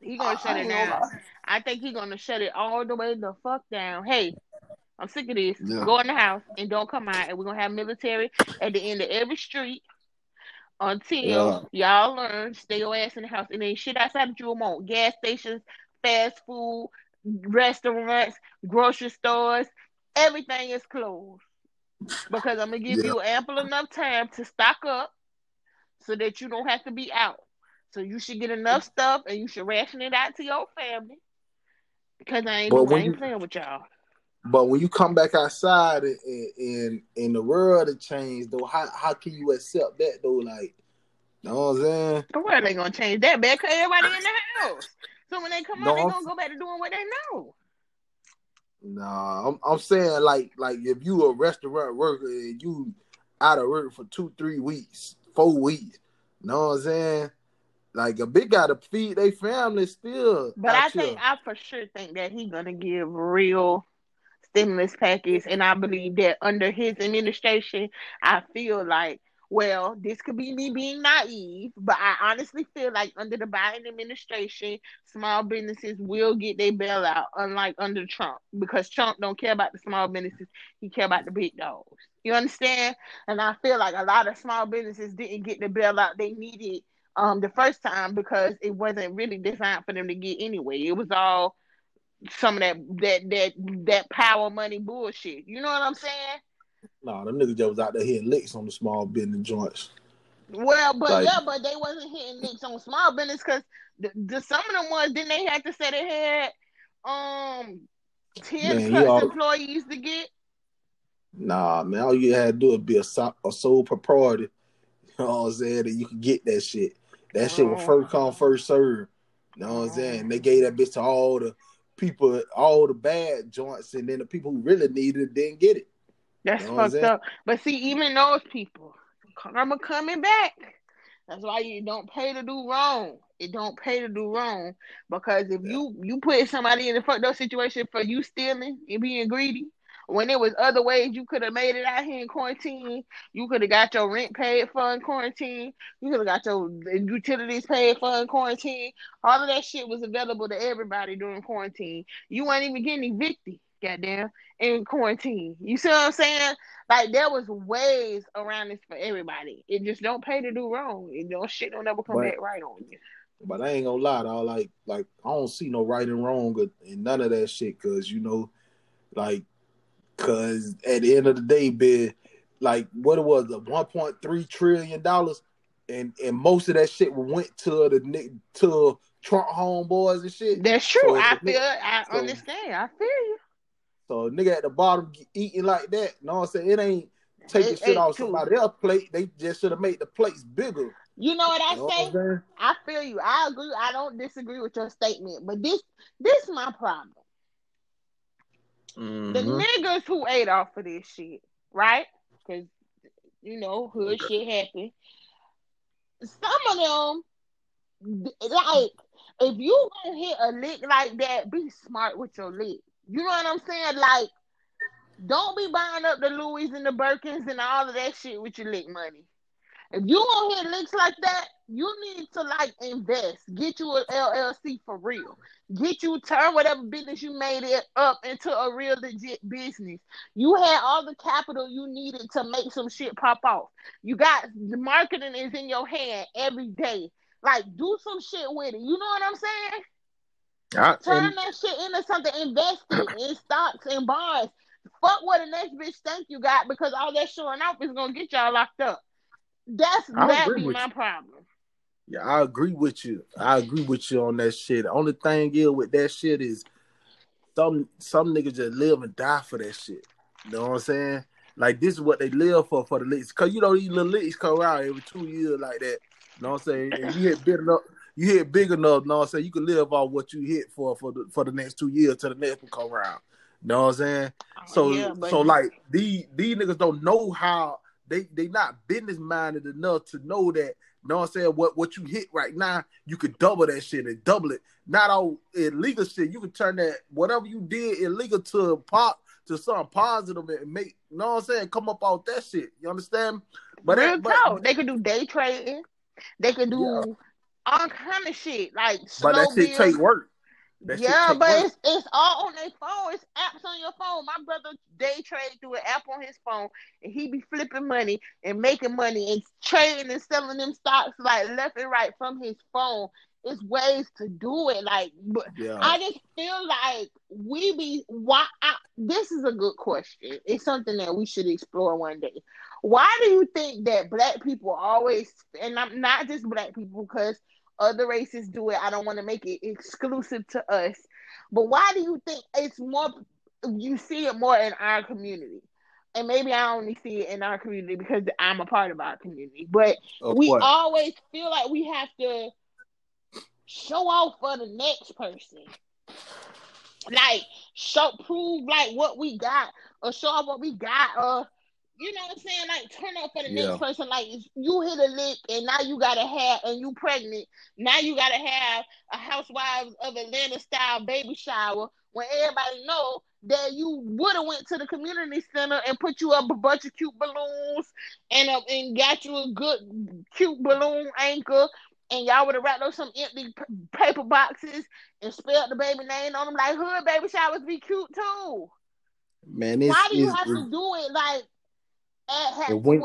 He gonna I shut it down. I think he gonna shut it all the way the fuck down. Hey, I'm sick of this. Yeah. Go in the house and don't come out, and we're gonna have military at the end of every street until y'all learn. Stay your ass in the house, and then shit outside that you want. Gas stations, fast food, restaurants, grocery stores, everything is closed because I'm gonna give Yeah. you ample enough time to stock up so that you don't have to be out. So you should get enough stuff and you should ration it out to your family because I ain't, But doing, I when ain't you- playing with y'all. But when you come back outside and and, and the world has changed though, how how can you accept that though? Like, you know what I'm saying? The world ain't gonna change that bad because everybody in the house. So when they come No, out, they I'm- gonna go back to doing what they know. Nah, I'm I'm saying like like if you a restaurant worker and you out of work for two, three weeks, four weeks, you know what I'm saying? Like a big guy to feed their family still. But I out here. think I for sure think that he gonna give real stimulus package, and I believe that under his administration, I feel like well, this could be me being naive, but I honestly feel like under the Biden administration, small businesses will get their bailout, unlike under Trump, because Trump don't care about the small businesses; he care about the big dogs. You understand? And I feel like a lot of small businesses didn't get the bailout they needed um the first time because it wasn't really designed for them to get anyway. It was all some of that that that that power money bullshit. You know what I'm saying? Nah, them niggas just was out there hitting licks on the small business joints. Well, but Like- yeah, but they wasn't hitting licks on small business because the, the some of them ones didn't they have to say they had um ten Man, plus all- employees to get. Nah, man, all you had to do is be a, so- a sole proprietor. You know what I'm saying? That you could get that shit. That shit was Oh. first come, first serve. You know what I'm saying? They gave that bitch to all the people, all the bad joints, and then the people who really needed it didn't get it. That's You know fucked up. But see, even those people, karma coming back. That's why you don't pay to do wrong. It don't pay to do wrong because if Yeah. you you put somebody in a fucked up situation for you stealing and being greedy, when there was other ways you could have made it out here in quarantine, you could have got your rent paid for in quarantine. You could have got your utilities paid for in quarantine. All of that shit was available to everybody during quarantine. You weren't even getting evicted, goddamn, in quarantine. You see what I'm saying? Like there was ways around this for everybody. It just don't pay to do wrong. It don't shit don't ever come But- back right on you. But I ain't gonna lie, dog. Like, like I don't see no right and wrong and none of that shit. Cause you know, like, cause at the end of the day, be like what it was, a one point three trillion dollars, and and most of that shit went to the to Trump homeboys and shit. That's true. So I feel nigga- I so- understand. I feel you. So nigga at the bottom eating like that, you know what I'm saying? It ain't taking It shit off too. somebody else's plate. They just should have made the plates bigger. You know what I You know what say? I'm? I feel you. I agree. I don't disagree with your statement, but this this my problem. The Mhm. niggas who ate off of this shit, right? Because you know hood shit happen. Some of them, like, if you gonna hit a lick like that, be smart with your lick. You know what I'm saying? Like, don't be buying up the Louis and the Birkins and all of that shit with your lick money. If you gonna hit licks like that, you need to like invest. Get you an LLC for real. Get you turn whatever business you made it up into a real legit business. You had all the capital you needed to make some shit pop off. You got the marketing is in your hand every day. Like do some shit with it. You know what I'm saying? I- Turn and- that shit into something. Invest it in stocks and bonds. fuck what the next bitch think you got because all that showing off is gonna get y'all locked up. That's that be my you. problem. Yeah, I agree with you. I agree with you on that shit. The only thing is with that shit is some some niggas just live and die for that shit. You know what I'm saying? Like this is what they live for for the leaks. Cause you know these little leaks come out every two years like that. You know what I'm saying? And you hit big enough, you hit big enough, you know what I'm saying? You can live off what you hit for for the for the next two years till the next one come around. You know what I'm saying? Oh, so yeah, so like these these niggas don't know how they they not business minded enough to know that you know what I'm saying? What what you hit right now, you could double that shit and double it. Not all illegal shit. You can turn that whatever you did illegal to pop to something positive and make you know what I'm saying, come up out that shit. You understand? But, Real that, but they could do day trading. They could do yeah. all kind of shit. Like But that shit take work. That yeah, but work. it's it's all on their phone. It's apps on your phone. My brother day trade through an app on his phone, and he be flipping money and making money and trading and selling them stocks like left and right from his phone. It's ways to do it. Like, but yeah. I just feel like we be why. I, this is a good question. It's something that we should explore one day. Why do you think that black people always, and I'm not just black people, because other races do it. I don't want to make it exclusive to us. But why do you think it's more you see it more in our community? And maybe I only see it in our community because I'm a part of our community. But of we what? always feel like we have to show off for the next person. Like show prove like what we got or show off what we got or you know what I'm saying? Like turn up for the yeah. next person. Like you hit a lick and now you gotta have and you pregnant. Now you gotta have a housewives of Atlanta style baby shower when everybody know that you would have went to the community center and put you up a bunch of cute balloons and uh, and got you a good cute balloon anchor and y'all would have wrapped up some empty p- paper boxes and spelled the baby name on them like hood baby showers be cute too. Man, why do you have to do it like when,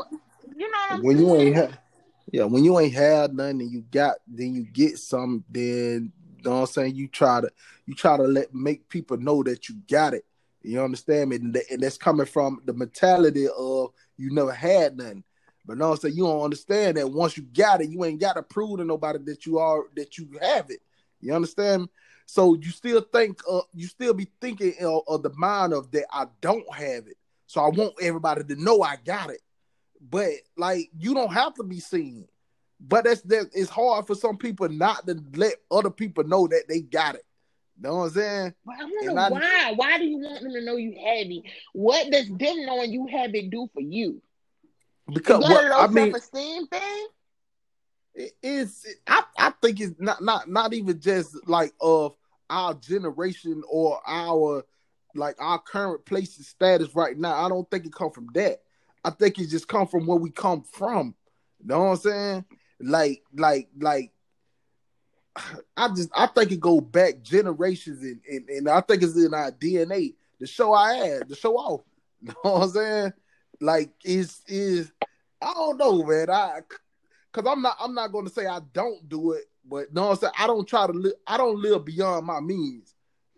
you know when saying? you ain't have, yeah, when you ain't had nothing and you got, then you get some. Then you know what I'm saying. You try to you try to let make people know that you got it. You understand me? And, and that's coming from the mentality of you never had nothing. But no, so you don't understand that once you got it, you ain't got to prove to nobody that you are that you have it. You understand? So you still think, uh, you still be thinking of, of the mind of that I don't have it. So I want everybody to know I got it. But like you don't have to be seen. But that's that it's hard for some people not to let other people know that they got it. You know what I'm saying? But I wonder I, why. Why do you want them to know you have it? What does them knowing you have it do for you? Because what, I mean, self-esteem thing. It's I, I think it's not not not even just like of our generation or our like our current place and status right now. I don't think it come from that. I think it just come from where we come from. You know what I'm saying? Like, like, like. I just I think it go back generations and, and, and I think it's in our DNA. The show I had, the show off. You know what I'm saying? Like is is I don't know, man. I cause I'm not I'm not gonna say I don't do it, but you know what I'm saying? I don't try to live I don't live beyond my means.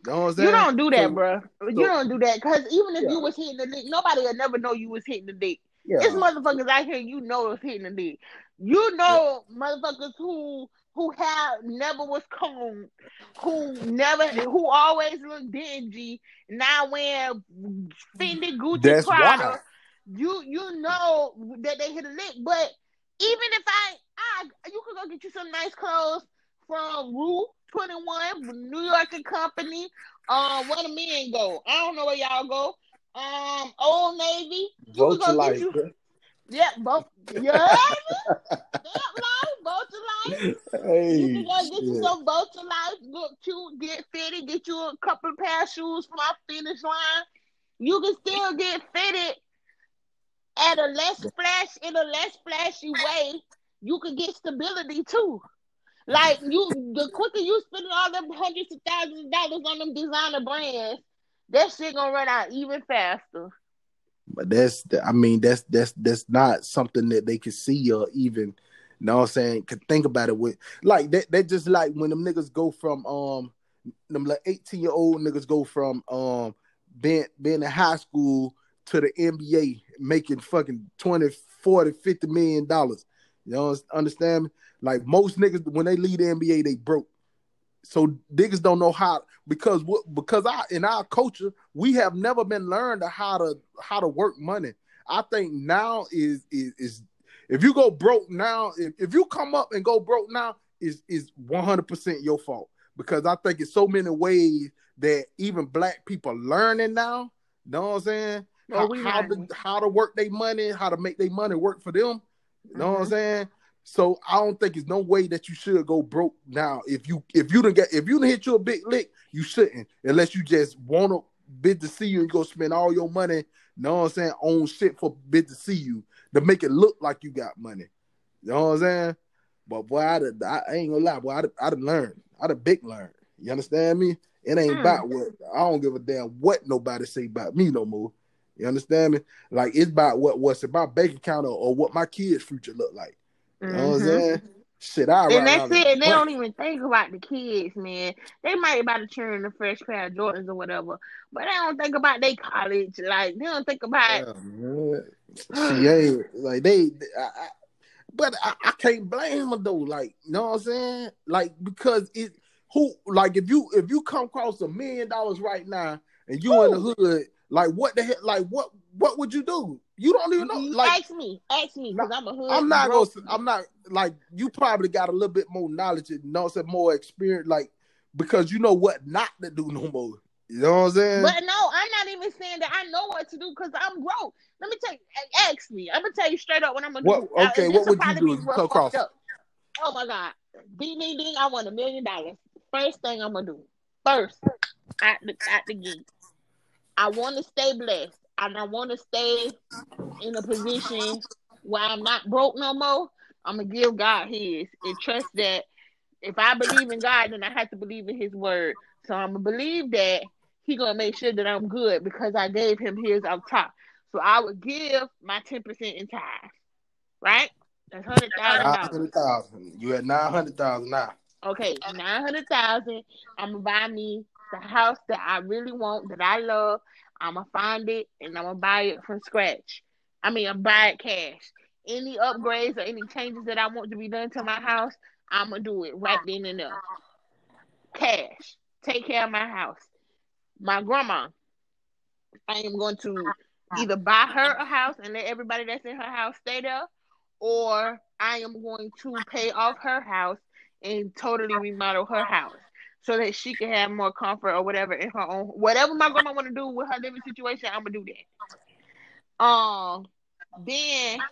You, know you don't do that, so, bro. So, you don't do that because even if yeah. you was hitting the dick, nobody would never know you was hitting the dick. Yeah. It's motherfuckers out here you know is hitting the dick. You know yeah. motherfuckers who who have never was combed, who never who always look dingy, now wearing Fendi Gucci That's Prada. Why. You you know that they hit a lick, but even if I I you could go get you some nice clothes from Rue 21, New York and Company. Um, where the men go? I don't know where y'all go. Um, Old Navy. Vote go life, you. Yeah, both. Yeah, life, both to life. Hey, you can go get you some both to life. Look cute, get fitted, get you a couple of pair of shoes from our finish line. You can still get fitted at a less flash in a less flashy way. You can get stability too. Like you, the quicker you spend all them hundreds of thousands of dollars on them designer brands, that shit gonna run out even faster. But that's, I mean, that's that's that's not something that they can see or even, you know what I'm saying, can think about it with. Like that, that just like when them niggas go from um, them like 18 year old niggas go from um being being in high school to the NBA making fucking 20, 40, 50 million dollars. You know, understand me? Like most niggas, when they leave the NBA, they broke. So niggas don't know how because because I in our culture we have never been learned how to how to work money. I think now is is is if you go broke now, if, if you come up and go broke now, is is one hundred percent your fault because I think it's so many ways that even black people learning now. Know what I'm saying? How, how to how to work their money, how to make their money work for them. You know mm-hmm. what I'm mm-hmm. saying? So I don't think it's no way that you should go broke now. If you if you don't get if you don't hit you a big lick, you shouldn't unless you just want to bid to see you and go spend all your money. You know what I'm saying? On shit for bid to see you to make it look like you got money. You know what I'm saying? But boy, I, I, I ain't gonna lie, boy, I'd, I'd learned. I'd have big learned. You understand me? It ain't mm. about what I don't give a damn what nobody say about me no more. You understand me? Like it's about what what's about bank account or, or what my kids' future look like. You know what I'm mm-hmm. saying? Shit, I and that's it. And they don't even think about the kids, man. They might about to turn the fresh pair of Jordans or whatever, but they don't think about their college. Like they don't think about. Yeah, yeah like they. I, I, but I, I, can't blame them though. Like, you know what I'm saying? Like because it who like if you if you come across a million dollars right now and you Ooh. in the hood, like what the hell? Like what what would you do? You don't even know. Like, ask me, ask me, because I'm a hood. I'm not gonna. I'm not like you. Probably got a little bit more knowledge and know some more experience, like because you know what not to do no more. You know what I'm saying? But no, I'm not even saying that I know what to do because I'm broke. Let me tell you, ask me. I'm gonna tell you straight up what I'm gonna what, do. Okay, what would you do if you come across? Oh my god, ding ding ding! I want a million dollars. First thing I'm gonna do, first at the at the gate, I want to stay blessed and I want to stay in a position where I'm not broke no more, I'm gonna give God His and trust that if I believe in God, then I have to believe in His word. So I'm gonna believe that He gonna make sure that I'm good because I gave Him His up top. So I would give my ten percent in tithe, right? That's hundred thousand dollars. You at nine hundred thousand now. Okay, nine hundred thousand. I'm gonna buy me the house that I really want, that I love, I'm gonna find it and I'm gonna buy it from scratch. I mean, I'm buy it cash. Any upgrades or any changes that I want to be done to my house, I'm gonna do it right then and there. Cash. Take care of my house. My grandma, I am going to either buy her a house and let everybody that's in her house stay there, or I am going to pay off her house and totally remodel her house so that she can have more comfort or whatever in her own whatever my grandma want to do with her living situation, I'm gonna do that. Um, then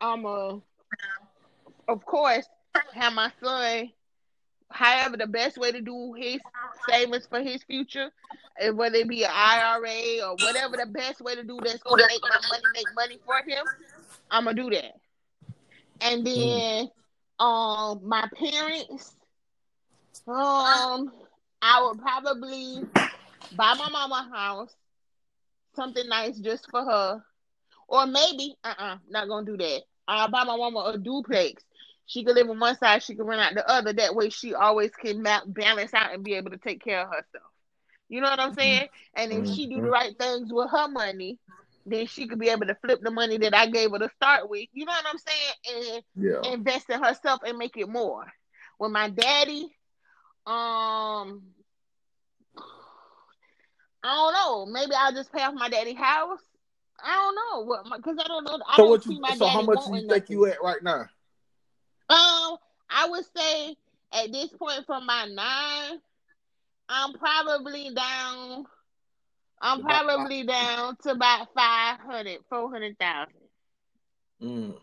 I'm a, of course, have my son. However, the best way to do his savings for his future, whether it be an IRA or whatever the best way to do that's gonna make my money make money for him, I'm gonna do that. And then, um, my parents um, I would probably buy my mama a house, something nice just for her, or maybe uh uh-uh, uh not gonna do that. I'll buy my mama a duplex. She could live on one side, she could rent out the other. That way, she always can balance out and be able to take care of herself. You know what I'm saying? And if she do the right things with her money, then she could be able to flip the money that I gave her to start with. You know what I'm saying? And yeah. invest in herself and make it more. With my daddy, um, I don't know. Maybe I'll just pay off my daddy house. I don't know what because I don't know. I so don't what you, so how much do you think you at right now? Um, I would say at this point from my nine, I'm probably down. I'm probably down to about 500, 400,000. Mm.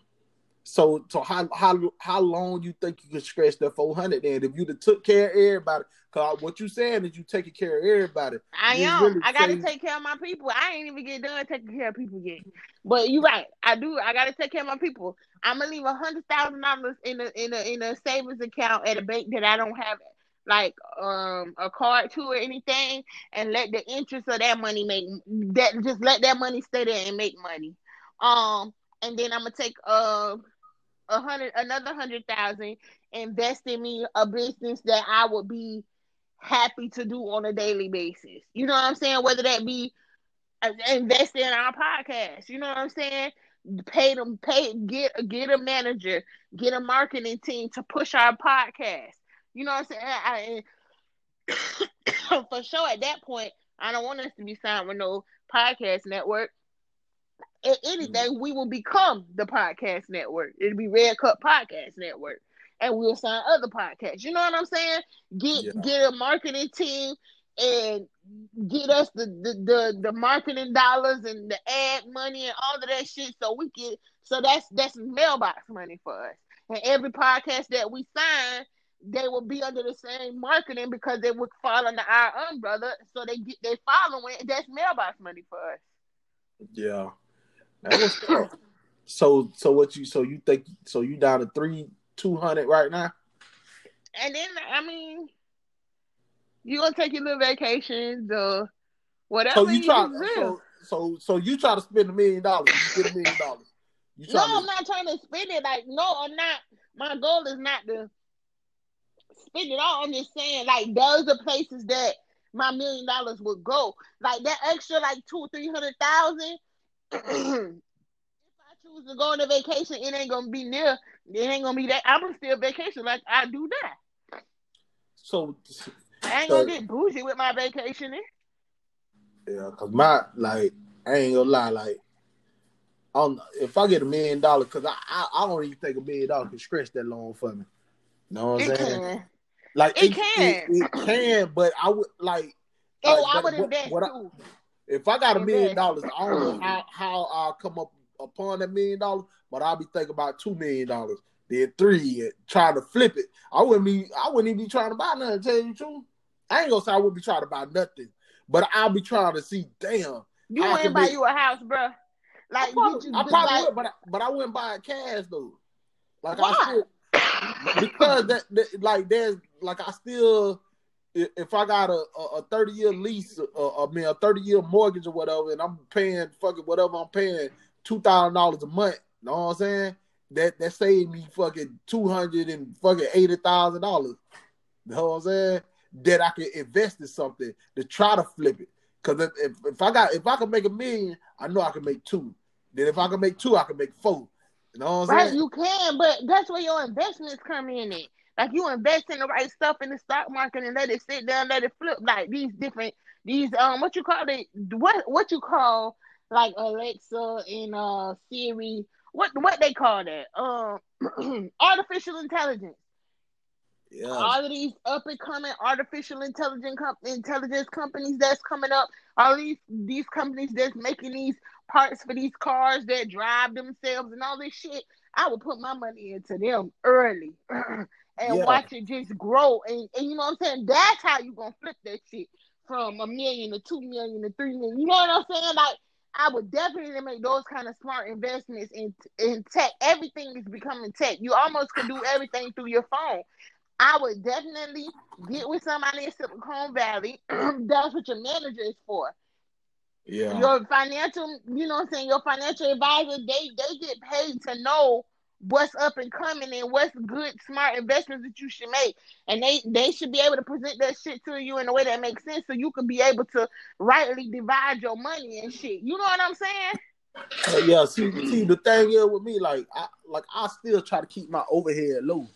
So so how how how long you think you can scratch that four hundred? Then if you took care of everybody, cause what you saying is you taking care of everybody. I am. Really I got to take care of my people. I ain't even get done taking care of people yet. But you're right. I do. I got to take care of my people. I'm gonna leave a hundred thousand dollars in a in a in a savings account at a bank that I don't have like um a card to or anything, and let the interest of that money make that just let that money stay there and make money. Um, and then I'm gonna take uh a hundred another hundred thousand invest in me a business that I would be happy to do on a daily basis. You know what I'm saying? Whether that be uh, invest in our podcast. You know what I'm saying? Pay them, pay get get a manager, get a marketing team to push our podcast. You know what I'm saying? I, for sure, at that point, I don't want us to be signed with no podcast network. If anything, mm-hmm. we will become the podcast network. It'll be Red Cup Podcast Network and we'll sign other podcasts. You know what I'm saying? Get yeah. get a marketing team and get us the, the the the marketing dollars and the ad money and all of that shit so we can so that's that's mailbox money for us. And every podcast that we sign, they will be under the same marketing because they would fall under our umbrella. So they get they following that's mailbox money for us. Yeah. So so what you so you think so you down to three two hundred right now. And then I mean, you gonna take your little vacations or whatever. So you try so, so so you try to spend a million dollars, you get a million dollars. no, to... I'm not trying to spend it. Like, no, I'm not. My goal is not to spend it all. I'm just saying, like, those are places that my million dollars would go. Like that extra, like two or three hundred thousand. If I choose to go on a vacation, it ain't gonna be near it ain't gonna be that. I'm gonna still vacation like I do that. So I ain't so, gonna get bougie with my vacationing. Yeah, cause my like I ain't gonna lie, like on if I get a million dollars, cause I, I, I don't even think a million dollars can stretch that long for me. You know what I'm saying? Can. Like it, it can, it, it, can, but I would like. Oh, like, I would invest what, too. I, if I got a million dollars, I don't know how how I'll come up upon that million dollars, but I'll be thinking about two million dollars, then three, and trying to flip it. I wouldn't be, I wouldn't even be trying to buy nothing. To tell you the truth, I ain't gonna say I wouldn't be trying to buy nothing, but I'll be trying to see. Damn, you wouldn't buy you a house, bro. Like I probably, I probably like, would, but I, but I wouldn't buy a cash though. Like Why? I still, because that, that like there's like I still if I got a, a, 30 year lease, uh, I mean a 30 year mortgage or whatever, and I'm paying fucking whatever I'm paying two thousand dollars a month. You know what I'm saying? That that saved me fucking two hundred and fucking eighty thousand dollars. You know what I'm saying? That I can invest in something to try to flip it. Cause if, if, if I got if I can make a million, I know I can make two. Then if I can make two, I can make four. You know what I'm right, saying? You can, but that's where your investments come in. It like you invest in the right stuff in the stock market and let it sit down, let it flip. Like these different these um what you call it what what you call like Alexa and uh Siri. What what they call that? Um, artificial intelligence. Yeah. All of these up and coming artificial intelligence com- intelligence companies that's coming up. All these these companies that's making these parts for these cars that drive themselves and all this shit. I would put my money into them early and yeah. watch it just grow. And, and you know what I'm saying? That's how you gonna flip that shit from a million to two million to three million. You know what I'm saying? Like I would definitely make those kind of smart investments in in tech. Everything is becoming tech. You almost can do everything through your phone. I would definitely get with somebody in Silicon Valley. That's what your manager is for. Yeah. Your financial, you know what I'm saying, your financial advisor, they they get paid to know what's up and coming and what's good smart investments that you should make. And they they should be able to present that shit to you in a way that makes sense so you can be able to rightly divide your money and shit. You know what i'm saying? Uh, yeah see, see the thing is with me like i like i still try to keep my overhead low. You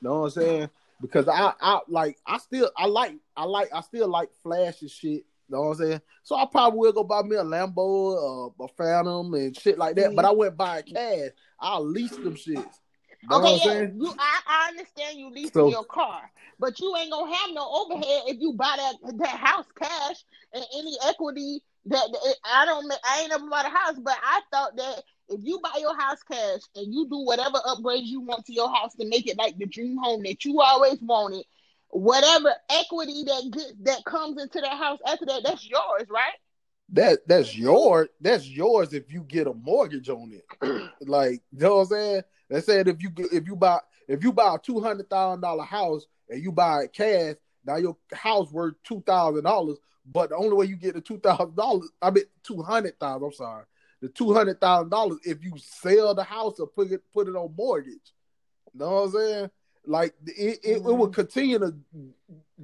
know what i'm saying? Because i i like i still i like i like i still like flashy shit you know what I'm saying? So I probably will go buy me a Lambo, uh, a Phantom, and shit like that. But I wouldn't buy cash. I'll lease them shits. You okay, yeah, you, I, I understand you leasing so, your car, but you ain't gonna have no overhead if you buy that that house cash and any equity that, that I don't. I ain't never bought a house, but I thought that if you buy your house cash and you do whatever upgrades you want to your house to make it like the dream home that you always wanted, whatever equity that gets that comes into that house after that, that's yours, right? That that's yours. That's yours if you get a mortgage on it. like you know what I'm saying? They said if you if you buy if you buy a two hundred thousand dollar house and you buy it cash, now your house worth two thousand dollars. But the only way you get the two thousand dollars, I mean two hundred thousand. I'm sorry, the two hundred thousand dollars if you sell the house or put it put it on mortgage. You know what I'm saying? Like it, it, mm-hmm. it will continue to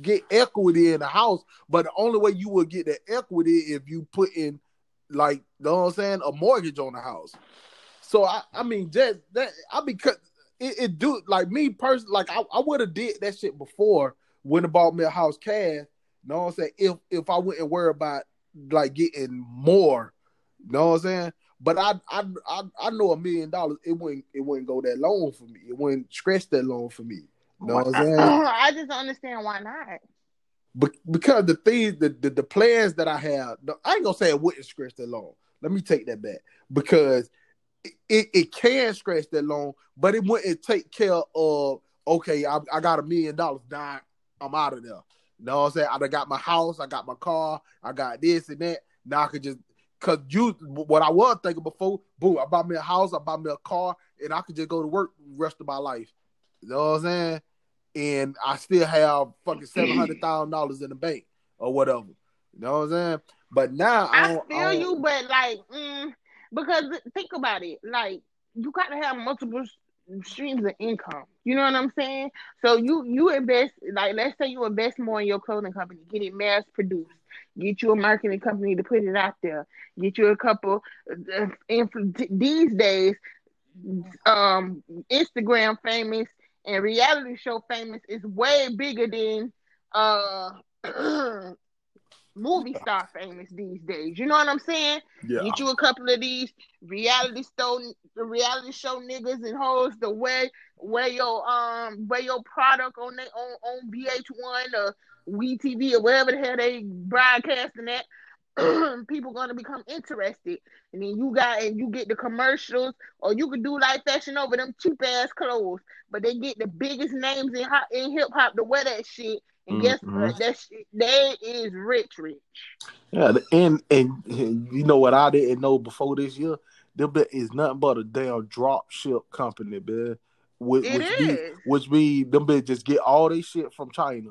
get equity in the house, but the only way you will get the equity if you put in like you know what I'm saying, a mortgage on the house. So I, I mean, just that I because it, it do like me personally, like I, I would have did that shit before when I bought me a house cash. You know what I'm saying? If if I wouldn't worry about like getting more, you know what I'm saying? But I I I, I know a million dollars, it wouldn't it wouldn't go that long for me. It wouldn't stretch that long for me. You know what I'm saying? I just don't understand why not. But because the things, the, the the plans that I have, I ain't gonna say it wouldn't stretch that long. Let me take that back because it, it, it can stretch that long, but it wouldn't take care of. Okay, I, I got a million dollars. Now I'm out of there. You know what I'm saying? I got my house, I got my car, I got this and that. Now I could just cause you what I was thinking before, boo, I bought me a house, I bought me a car, and I could just go to work the rest of my life. You know what I'm saying? And I still have fucking seven hundred thousand dollars in the bank or whatever. You know what I'm saying? But now I, I feel I you, but like, mm, because think about it, like you gotta have multiple streams of income. You know what I'm saying? So you you invest like let's say you invest more in your clothing company, get it mass produced, get you a marketing company to put it out there, get you a couple. Uh, these days, um, Instagram famous and reality show famous is way bigger than uh movie star famous these days. You know what I'm saying? Yeah. Get you a couple of these reality show reality show niggas and hoes to wear wear your um wear your product on their on, on VH1 or WeTV or wherever the hell they broadcasting that. people gonna become interested, and then you got and you get the commercials, or you could do like Fashion Nova them cheap ass clothes, but they get the biggest names in hop, in hip hop to wear that shit, and guess mm-hmm. what? That shit, they is rich, rich. Yeah, and and you know what I didn't know before this year, them is nothing but a damn drop ship company, man. Which, it which is. Be, which be them bitch just get all they shit from China.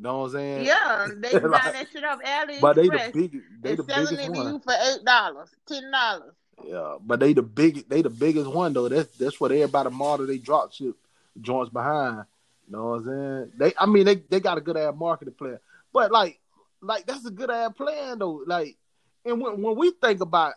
Know what I'm saying? Yeah, they buy like, that shit off AliExpress. But they the biggest. They the selling biggest it one. to you for eight dollars, ten dollars. Yeah, but they the big. They the biggest one though. That's that's what everybody model they drop ship joints behind. You know what I'm saying? They, I mean, they they got a good ass marketing plan, but like, like that's a good ass plan though. Like, and when when we think about,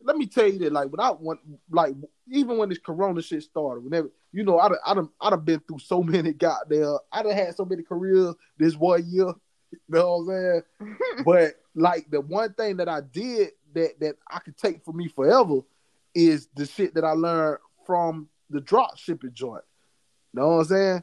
let me tell you that like when I went like even when this Corona shit started, whenever you know, I'd I'd I'd have been through so many goddamn. I'd have had so many careers this one year. You know what I'm saying? but like the one thing that I did that that I could take for me forever is the shit that I learned from the drop shipping joint. You know what I'm saying?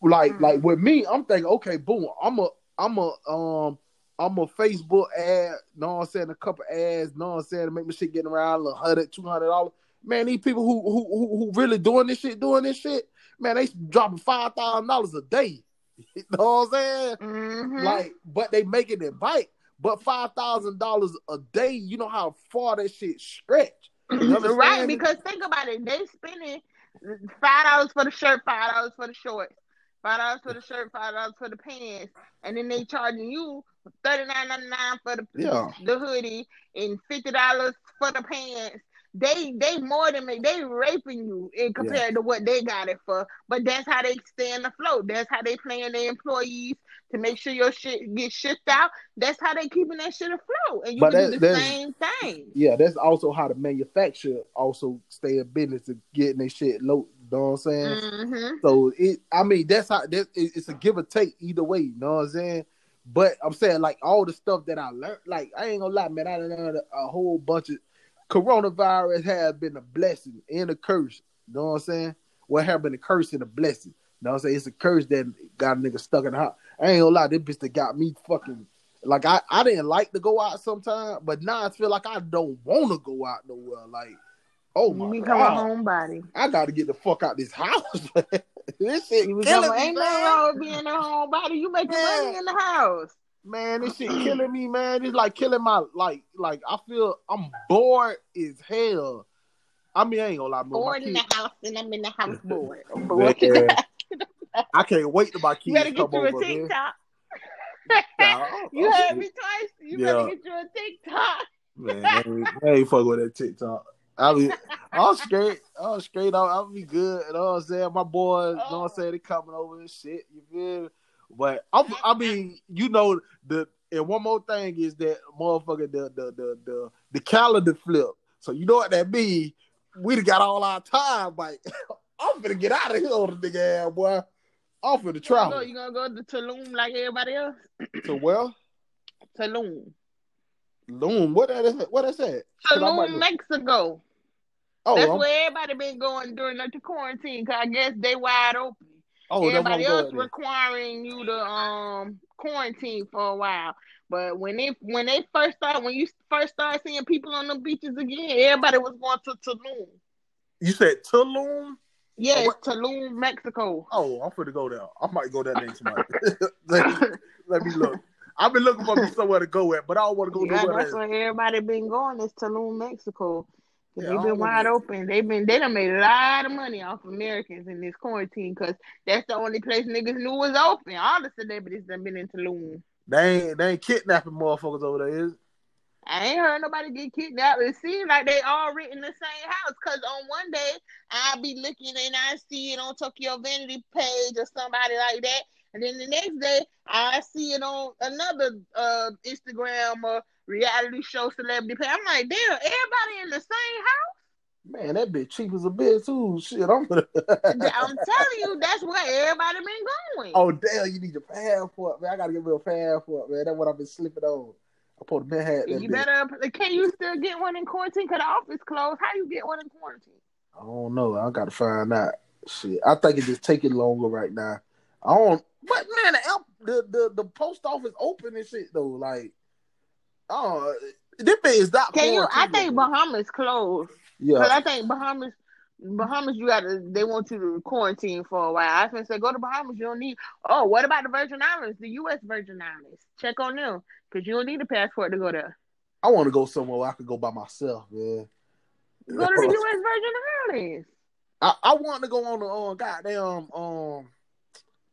Like mm. like with me, I'm thinking, okay, boom, I'm a I'm a um I'm a Facebook ad, you know what I'm saying, a couple ads, you know what I'm saying, to make my shit get around a hundred, two hundred dollars man, these people who who who really doing this shit, doing this shit, man, they dropping five thousand dollars a day. You know what I'm saying? Mm-hmm. Like, but they making it bite. But five thousand dollars a day, you know how far that shit stretch. right, because think about it, they spending five dollars for the shirt, five dollars for the shorts, five dollars for the shirt, five dollars for the pants, and then they charging you thirty nine ninety nine for the yeah. the hoodie and fifty dollars for the pants they they more than me. They raping you in compared yeah. to what they got it for. But that's how they stay in the flow. That's how they paying their employees to make sure your shit get shipped out. That's how they keeping that shit afloat. And you but can that, do the same thing. Yeah, that's also how the manufacturer also stay in business of getting their shit low. You know what I'm saying? Mm-hmm. So it, I mean, that's how that it's a give or take either way. You know what I'm saying? But I'm saying like all the stuff that I learned, like I ain't gonna lie, man, I learned a, a whole bunch of coronavirus has been a blessing and a curse. You know what I'm saying? What have been a curse and a blessing. You know what I'm saying? It's a curse that got a nigga stuck in the house. I ain't gonna lie, this bitch that got me fucking like I, I didn't like to go out sometimes, but now I feel like I don't want to go out nowhere. Like, oh my you become God. a homebody. I got to get the fuck out this house. this shit you killing me, Ain't nothing wrong with being a homebody. You making yeah. money in the house man, this shit killing me, man. It's like killing my like like I feel I'm bored as hell. I mean, I ain't gonna lie, bro. Bored in the house, and I'm in the house bored. bored. I can't wait to my kids you better get you a TikTok. you heard me twice. You yeah. better get you a TikTok. man, I ain't, I ain't fuck with that TikTok. I mean, I'm straight. I'm straight. I'll, I'll be good. You know what I'm saying? My boys, oh. you know what I'm oh. saying? They coming over and shit. You feel me? But I'm, I mean, you know, the and one more thing is that motherfucker the the the the, the calendar flip. So you know what that means? We got all our time, like I'm gonna get out of here on the nigga ass, boy. I'm finna travel. You gonna go to Tulum like everybody else? to where? Tulum. Loom. What that is? What is that? Tulum, Mexico. Oh, That's I'm... where everybody been going during the quarantine. Cause I guess they wide open. Oh, everybody else requiring you to um quarantine for a while. But when they when they first started, when you first started seeing people on the beaches again, everybody was going to Tulum. You said Tulum? Yeah, oh, Tulum, Mexico. Oh, I'm gonna go there. I might go there next month. let, me, let me look. I've been looking for me somewhere to go at, but I don't want to go yeah, nowhere. That's where everybody been going is Tulum, Mexico. They've been wide open. They've been they done made a lot of money off Americans in this quarantine because that's the only place niggas knew was open. All the celebrities done been in Tulum. They ain't they ain't kidnapping motherfuckers over there, is it? I ain't heard nobody get kidnapped. It seems like they all in the same house. Cause on one day I'll be looking and I see it on Tokyo Vanity page or somebody like that, and then the next day I see it on another uh, Instagram or reality show celebrity page. I'm like, damn, everybody in the same house. Man, that bitch cheap as a bitch too. Shit, I'm gonna. I'm telling you, that's where everybody been going. Oh damn, you need your passport, man. I gotta get me a passport, man. That's what I've been slipping on. I put a man hat. You better. Can you still get one in quarantine? Cause the office closed. How you get one in quarantine? I don't know. I gotta find out. Shit, I think it just taking longer right now. I don't. But man, the the the, the post office open and shit though. Like, oh, this thing is not. Can you? I think Bahamas closed. Yeah. Cause I think Bahamas. Bahamas, you gotta. They want you to quarantine for a while. I was gonna say, go to Bahamas. You don't need. Oh, what about the Virgin Islands? The U.S. Virgin Islands. Check on them because you don't need a passport to go there. I want to go somewhere where I could go by myself, man. Go to the U.S. Virgin Islands. I, I want to go on the um, goddamn um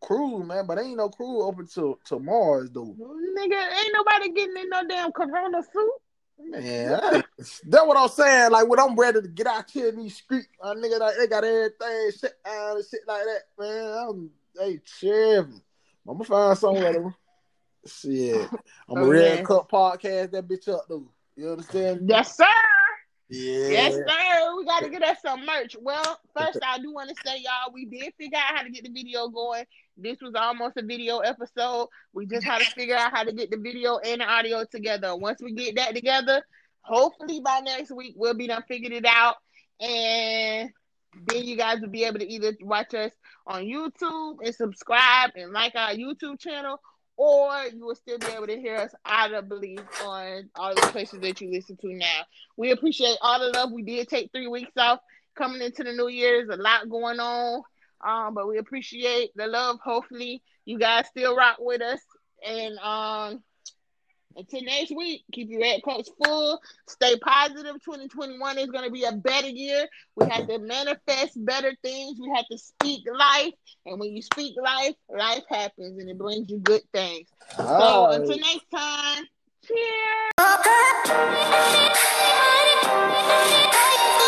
cruise, man, but ain't no crew open to to Mars though. Nigga, ain't nobody getting in no damn Corona suit. Man, that's what I'm saying. Like when I'm ready to get out here in these streets, my nigga, like, they got everything shit down and shit like that, man. I'm they chilling. I'm gonna find somewhere. Shit, I'm a Red Cup podcast that bitch up though. You understand? Yes, sir. Yeah. Yes, sir. We got to get us some merch. Well, first, I do want to say, y'all, we did figure out how to get the video going. This was almost a video episode. We just had to figure out how to get the video and the audio together. Once we get that together, hopefully by next week, we'll be done figured it out. And then you guys will be able to either watch us on YouTube and subscribe and like our YouTube channel, or you will still be able to hear us audibly on all the places that you listen to now. We appreciate all the love. We did take three weeks off coming into the new year. There's a lot going on, um, but we appreciate the love. Hopefully, you guys still rock with us, and um, until next week, keep your red cups full. Stay positive. 2021 is going to be a better year. We have to manifest better things. We have to speak life. And when you speak life, life happens and it brings you good things. All so right. until next time, cheers.